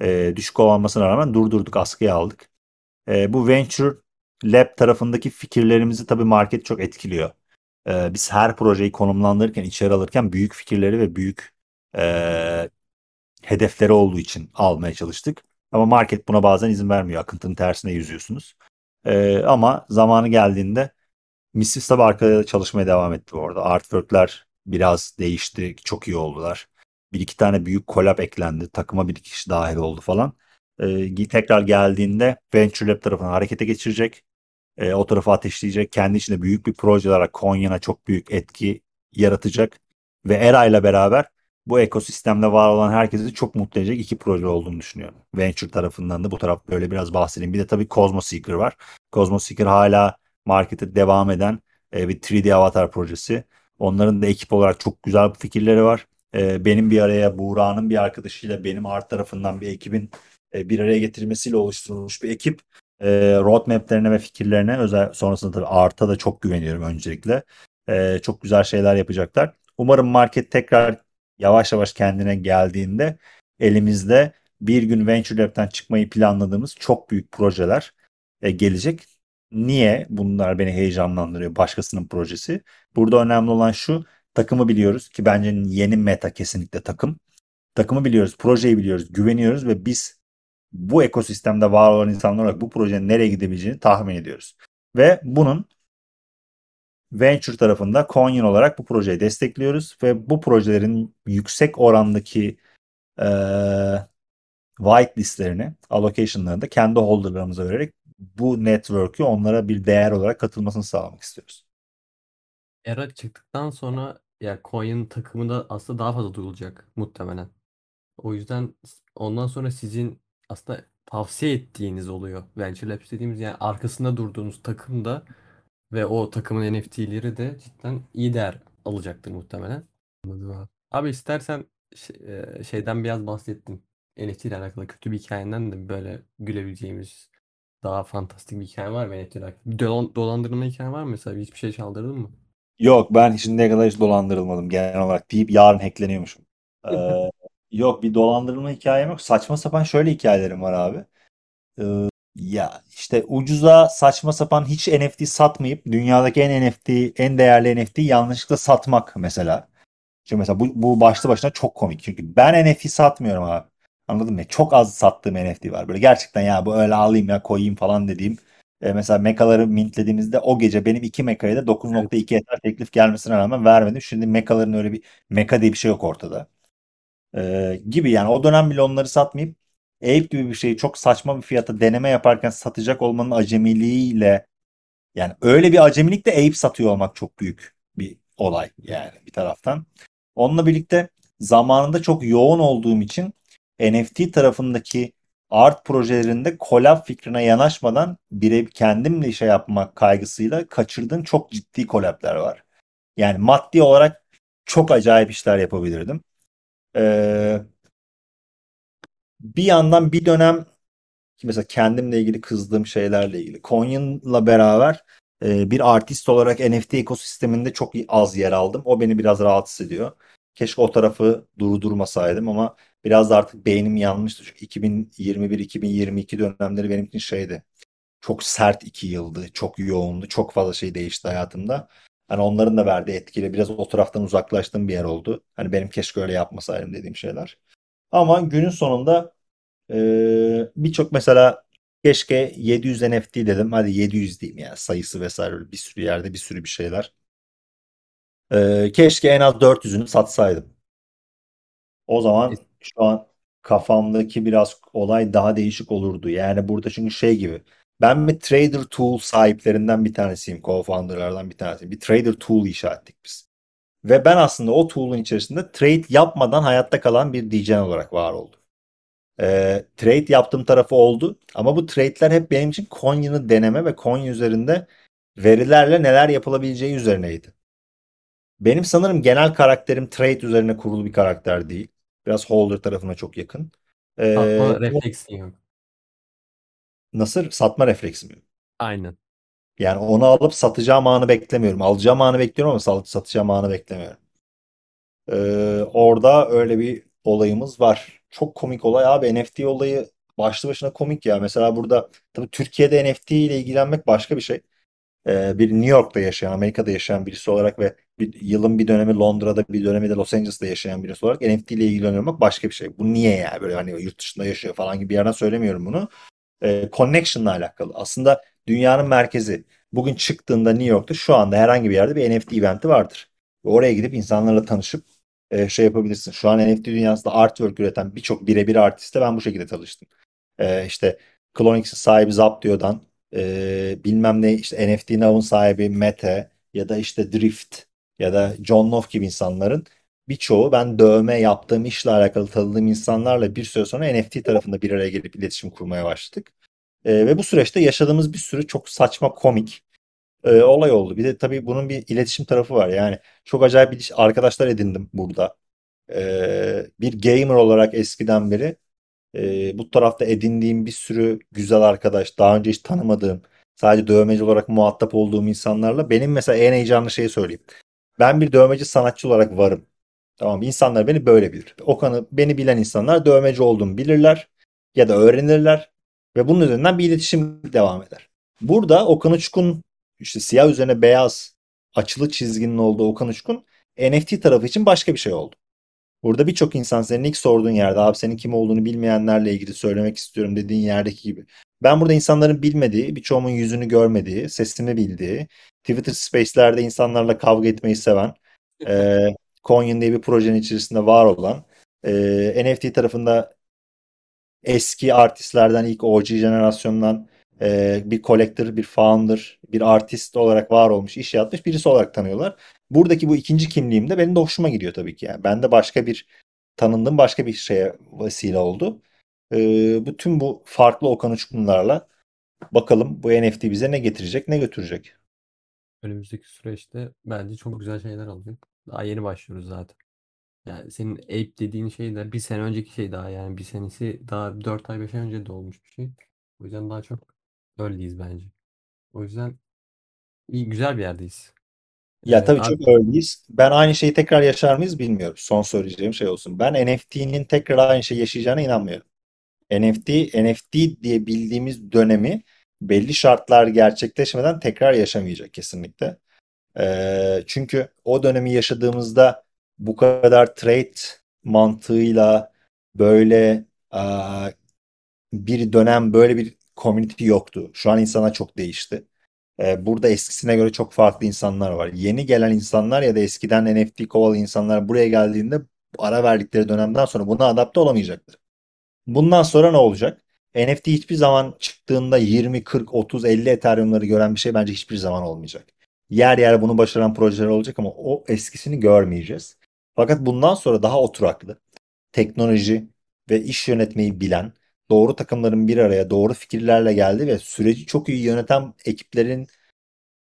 E, düşük olmasına rağmen durdurduk, askıya aldık. E, bu Venture Lab tarafındaki fikirlerimizi tabii market çok etkiliyor. E, biz her projeyi konumlandırırken, içeri alırken büyük fikirleri ve büyük e, hedefleri olduğu için almaya çalıştık. Ama market buna bazen izin vermiyor. Akıntının tersine yüzüyorsunuz. E, ama zamanı geldiğinde Missis tabi arkada çalışmaya devam etti orada. Artwork'ler biraz değişti. Çok iyi oldular. Bir iki tane büyük collab eklendi. Takıma bir iki kişi dahil oldu falan. Ee, tekrar geldiğinde Venture Lab tarafını harekete geçirecek. Ee, o tarafı ateşleyecek. Kendi içinde büyük bir proje olarak Konya'na çok büyük etki yaratacak. Ve ERA ile beraber bu ekosistemde var olan herkesi çok mutlu edecek iki proje olduğunu düşünüyorum. Venture tarafından da bu taraf böyle biraz bahsedeyim. Bir de tabii Cosmo Seeker var. Cosmo Seeker hala markete devam eden e, bir 3D avatar projesi. Onların da ekip olarak çok güzel fikirleri var. E, benim bir araya Buğra'nın bir arkadaşıyla benim art tarafından bir ekibin e, bir araya getirmesiyle oluşturulmuş bir ekip. E, roadmaplerine ve fikirlerine özel sonrasında tabii arta da çok güveniyorum öncelikle. E, çok güzel şeyler yapacaklar. Umarım market tekrar yavaş yavaş kendine geldiğinde elimizde bir gün Venture Lab'den çıkmayı planladığımız çok büyük projeler e, gelecek. Niye bunlar beni heyecanlandırıyor başkasının projesi? Burada önemli olan şu takımı biliyoruz ki bence yeni meta kesinlikle takım. Takımı biliyoruz, projeyi biliyoruz, güveniyoruz ve biz bu ekosistemde var olan insanlar olarak bu projenin nereye gidebileceğini tahmin ediyoruz. Ve bunun Venture tarafında Coin olarak bu projeyi destekliyoruz ve bu projelerin yüksek orandaki e, white listlerini, allocation'larını da kendi holderlarımıza vererek bu network'ü onlara bir değer olarak katılmasını sağlamak istiyoruz. Era çıktıktan sonra ya Coin takımı da aslında daha fazla duyulacak muhtemelen. O yüzden ondan sonra sizin aslında tavsiye ettiğiniz oluyor. Venture Labs dediğimiz yani arkasında durduğunuz takım da ve o takımın NFT'leri de cidden iyi değer alacaktır muhtemelen. Anladım abi. Abi istersen şeyden biraz bahsettin. NFT ile alakalı kötü bir hikayenden de böyle gülebileceğimiz daha fantastik bir hikaye var mı NFT ile alakalı? Dolan, dolandırılma hikaye var mı mesela? Hiçbir şey çaldırdın mı? Yok ben şimdiye kadar hiç dolandırılmadım genel olarak deyip yarın hackleniyormuşum. Ee, yok bir dolandırılma hikayem yok. Saçma sapan şöyle hikayelerim var abi. Ee, ya işte ucuza saçma sapan hiç NFT satmayıp dünyadaki en NFT, en değerli NFT'yi yanlışlıkla satmak mesela. Çünkü mesela bu, bu başlı başına çok komik. Çünkü ben NFT satmıyorum abi. Anladın mı? Çok az sattığım NFT var. Böyle gerçekten ya bu öyle alayım ya koyayım falan dediğim. E, mesela mekaları mintlediğimizde o gece benim iki mekaya da 9.2 Ether teklif gelmesine rağmen vermedim. Şimdi mekaların öyle bir meka diye bir şey yok ortada. E, gibi yani o dönem bile onları satmayıp Ape gibi bir şeyi çok saçma bir fiyata deneme yaparken satacak olmanın acemiliğiyle yani öyle bir acemilikle Ape satıyor olmak çok büyük bir olay yani bir taraftan. Onunla birlikte zamanında çok yoğun olduğum için NFT tarafındaki art projelerinde collab fikrine yanaşmadan bire kendimle işe yapmak kaygısıyla kaçırdığım çok ciddi collab'ler var. Yani maddi olarak çok acayip işler yapabilirdim. Ee, bir yandan bir dönem mesela kendimle ilgili kızdığım şeylerle ilgili. Konya'la beraber e, bir artist olarak NFT ekosisteminde çok az yer aldım. O beni biraz rahatsız ediyor. Keşke o tarafı durdurmasaydım ama biraz da artık beynim yanmıştı. Çünkü 2021-2022 dönemleri benim için şeydi. Çok sert iki yıldı. Çok yoğundu. Çok fazla şey değişti hayatımda. Hani onların da verdiği etkiyle biraz o taraftan uzaklaştığım bir yer oldu. Hani benim keşke öyle yapmasaydım dediğim şeyler. Ama günün sonunda ee, birçok mesela keşke 700 NFT dedim. Hadi 700 diyeyim yani sayısı vesaire bir sürü yerde bir sürü bir şeyler. Ee, keşke en az 400'ünü satsaydım. O zaman şu an kafamdaki biraz olay daha değişik olurdu. Yani burada çünkü şey gibi. Ben bir trader tool sahiplerinden bir tanesiyim. Co-founder'lardan bir tanesiyim. Bir trader tool inşa ettik biz. Ve ben aslında o tool'un içerisinde trade yapmadan hayatta kalan bir diyeceğin olarak var oldum e, trade yaptığım tarafı oldu. Ama bu trade'ler hep benim için coin'ini deneme ve coin üzerinde verilerle neler yapılabileceği üzerineydi. Benim sanırım genel karakterim trade üzerine kurulu bir karakter değil. Biraz holder tarafına çok yakın. Ee, satma refleksin yok. Nasıl? Satma refleksim yok. Aynen. Yani onu alıp satacağım anı beklemiyorum. Alacağım anı bekliyorum ama satacağım anı beklemiyorum. Ee, orada öyle bir olayımız var. Çok komik olay abi. NFT olayı başlı başına komik ya. Mesela burada tabii Türkiye'de NFT ile ilgilenmek başka bir şey. Ee, bir New York'ta yaşayan, Amerika'da yaşayan birisi olarak ve bir, yılın bir dönemi Londra'da, bir dönemi de Los Angeles'ta yaşayan birisi olarak NFT ile ilgileniyorum başka bir şey. Bu niye yani böyle hani yurt dışında yaşıyor falan gibi bir yerden söylemiyorum bunu. Ee, connection'la alakalı. Aslında dünyanın merkezi. Bugün çıktığında New York'ta şu anda herhangi bir yerde bir NFT eventi vardır. Oraya gidip insanlarla tanışıp e, şey yapabilirsin. Şu an NFT dünyasında artwork üreten birçok birebir artistle ben bu şekilde tanıştım. E, işte Clonix'in sahibi Zapdio'dan e, bilmem ne işte NFT Now'un sahibi Mete ya da işte Drift ya da John Noff gibi insanların birçoğu ben dövme yaptığım işle alakalı tanıdığım insanlarla bir süre sonra NFT tarafında bir araya gelip iletişim kurmaya başladık. E, ve bu süreçte yaşadığımız bir sürü çok saçma komik e, olay oldu. Bir de tabii bunun bir iletişim tarafı var. Yani çok acayip bir arkadaşlar edindim burada. E, bir gamer olarak eskiden beri e, bu tarafta edindiğim bir sürü güzel arkadaş, daha önce hiç tanımadığım, sadece dövmeci olarak muhatap olduğum insanlarla benim mesela en heyecanlı şeyi söyleyeyim. Ben bir dövmeci sanatçı olarak varım. Tamam İnsanlar beni böyle bilir. Okan'ı beni bilen insanlar dövmeci olduğumu bilirler ya da öğrenirler ve bunun üzerinden bir iletişim devam eder. Burada Okan Uçkun işte siyah üzerine beyaz açılı çizginin olduğu Okan Uçkun NFT tarafı için başka bir şey oldu. Burada birçok insan senin ilk sorduğun yerde abi senin kim olduğunu bilmeyenlerle ilgili söylemek istiyorum dediğin yerdeki gibi. Ben burada insanların bilmediği, birçoğumun yüzünü görmediği, sesimi bildiği, Twitter Space'lerde insanlarla kavga etmeyi seven, e, Coin diye bir projenin içerisinde var olan, e, NFT tarafında eski artistlerden ilk OG jenerasyondan e, bir collector, bir founder, bir artist olarak var olmuş, iş yapmış birisi olarak tanıyorlar. Buradaki bu ikinci kimliğim de benim de hoşuma gidiyor tabii ki. Yani ben de başka bir tanındığım başka bir şeye vesile oldu. E, bütün bu farklı Okan Uçkunlarla bakalım bu NFT bize ne getirecek, ne götürecek. Önümüzdeki süreçte bence çok güzel şeyler olacak. Daha yeni başlıyoruz zaten. Yani senin Ape dediğin şey de bir sene önceki şey daha yani bir senesi daha 4 ay 5 ay önce de olmuş bir şey. O yüzden daha çok öyleyiz bence. O yüzden iyi güzel bir yerdeyiz. Ya Ee, tabii abi çok öyleyiz. Ben aynı şeyi tekrar yaşar mıyız bilmiyorum. Son söyleyeceğim şey olsun. Ben NFT'nin tekrar aynı şeyi yaşayacağına inanmıyorum. NFT, NFT diye bildiğimiz dönemi belli şartlar gerçekleşmeden tekrar yaşamayacak kesinlikle. Ee, çünkü o dönemi yaşadığımızda bu kadar trade mantığıyla böyle aa, bir dönem böyle bir community yoktu. Şu an insanlar çok değişti. Ee, burada eskisine göre çok farklı insanlar var. Yeni gelen insanlar ya da eskiden NFT kovalayan insanlar buraya geldiğinde ara verdikleri dönemden sonra buna adapte olamayacaklar. Bundan sonra ne olacak? NFT hiçbir zaman çıktığında 20, 40, 30, 50 Ethereum'ları gören bir şey bence hiçbir zaman olmayacak. Yer yer bunu başaran projeler olacak ama o eskisini görmeyeceğiz. Fakat bundan sonra daha oturaklı, teknoloji ve iş yönetmeyi bilen, doğru takımların bir araya doğru fikirlerle geldi ve süreci çok iyi yöneten ekiplerin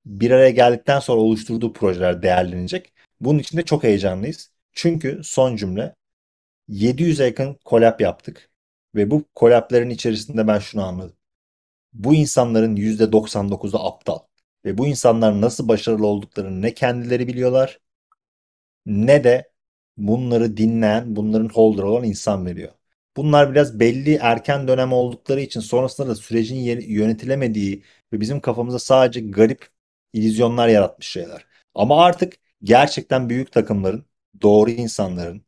bir araya geldikten sonra oluşturduğu projeler değerlenecek. Bunun için de çok heyecanlıyız. Çünkü son cümle 700'e yakın collab yaptık ve bu collab'lerin içerisinde ben şunu anladım. Bu insanların %99'u aptal ve bu insanlar nasıl başarılı olduklarını ne kendileri biliyorlar ne de bunları dinleyen, bunların holder olan insan veriyor. Bunlar biraz belli erken dönem oldukları için sonrasında da sürecin yönetilemediği ve bizim kafamıza sadece garip illüzyonlar yaratmış şeyler. Ama artık gerçekten büyük takımların, doğru insanların,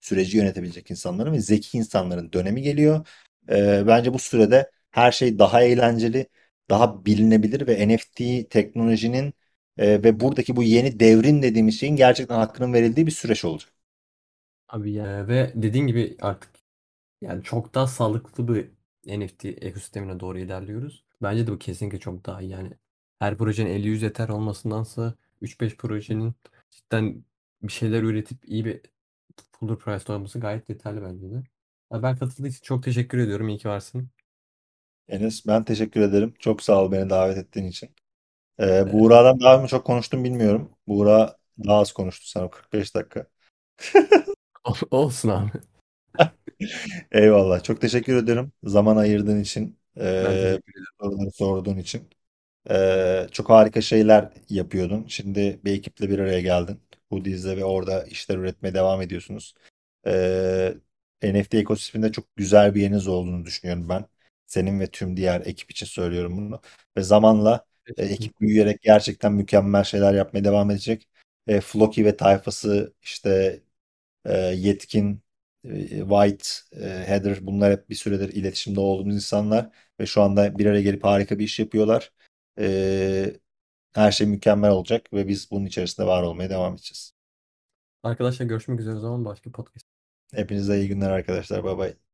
süreci yönetebilecek insanların ve zeki insanların dönemi geliyor. Ee, bence bu sürede her şey daha eğlenceli, daha bilinebilir ve NFT teknolojinin e, ve buradaki bu yeni devrin dediğimiz şeyin gerçekten hakkının verildiği bir süreç olacak. Abi ya ve dediğin gibi artık yani çok daha sağlıklı bir NFT ekosistemine doğru ilerliyoruz. Bence de bu kesinlikle çok daha iyi. Yani her projenin 50-100 yeter olmasındansa 3-5 projenin cidden bir şeyler üretip iyi bir full price olması gayet yeterli bence de. Abi ben katıldığı için çok teşekkür ediyorum. İyi ki varsın. Enes ben teşekkür ederim. Çok sağ ol beni davet ettiğin için. Ee, Buğra'dan daha mı çok konuştum bilmiyorum. Buğra daha az konuştu sana 45 dakika. Olsun abi. Eyvallah. Çok teşekkür ederim. Zaman ayırdığın için, Ben e, teşekkür ederim. soruları sorduğun için. E, çok harika şeyler yapıyordun. Şimdi bir ekiple bir araya geldin. Hoodies'le ve orada işler üretmeye devam ediyorsunuz. E, NFT ekosisteminde çok güzel bir yeriniz olduğunu düşünüyorum ben. Senin ve tüm diğer ekip için söylüyorum bunu. Ve zamanla e, ekip büyüyerek gerçekten mükemmel şeyler yapmaya devam edecek. E, Floki ve tayfası işte yetkin e, White, e, Heather bunlar hep bir süredir iletişimde olduğumuz insanlar ve şu anda bir araya gelip harika bir iş yapıyorlar. E, her şey mükemmel olacak ve biz bunun içerisinde var olmaya devam edeceğiz. Arkadaşlar görüşmek üzere o zaman başka podcast. Hepinize iyi günler arkadaşlar. Bay bay.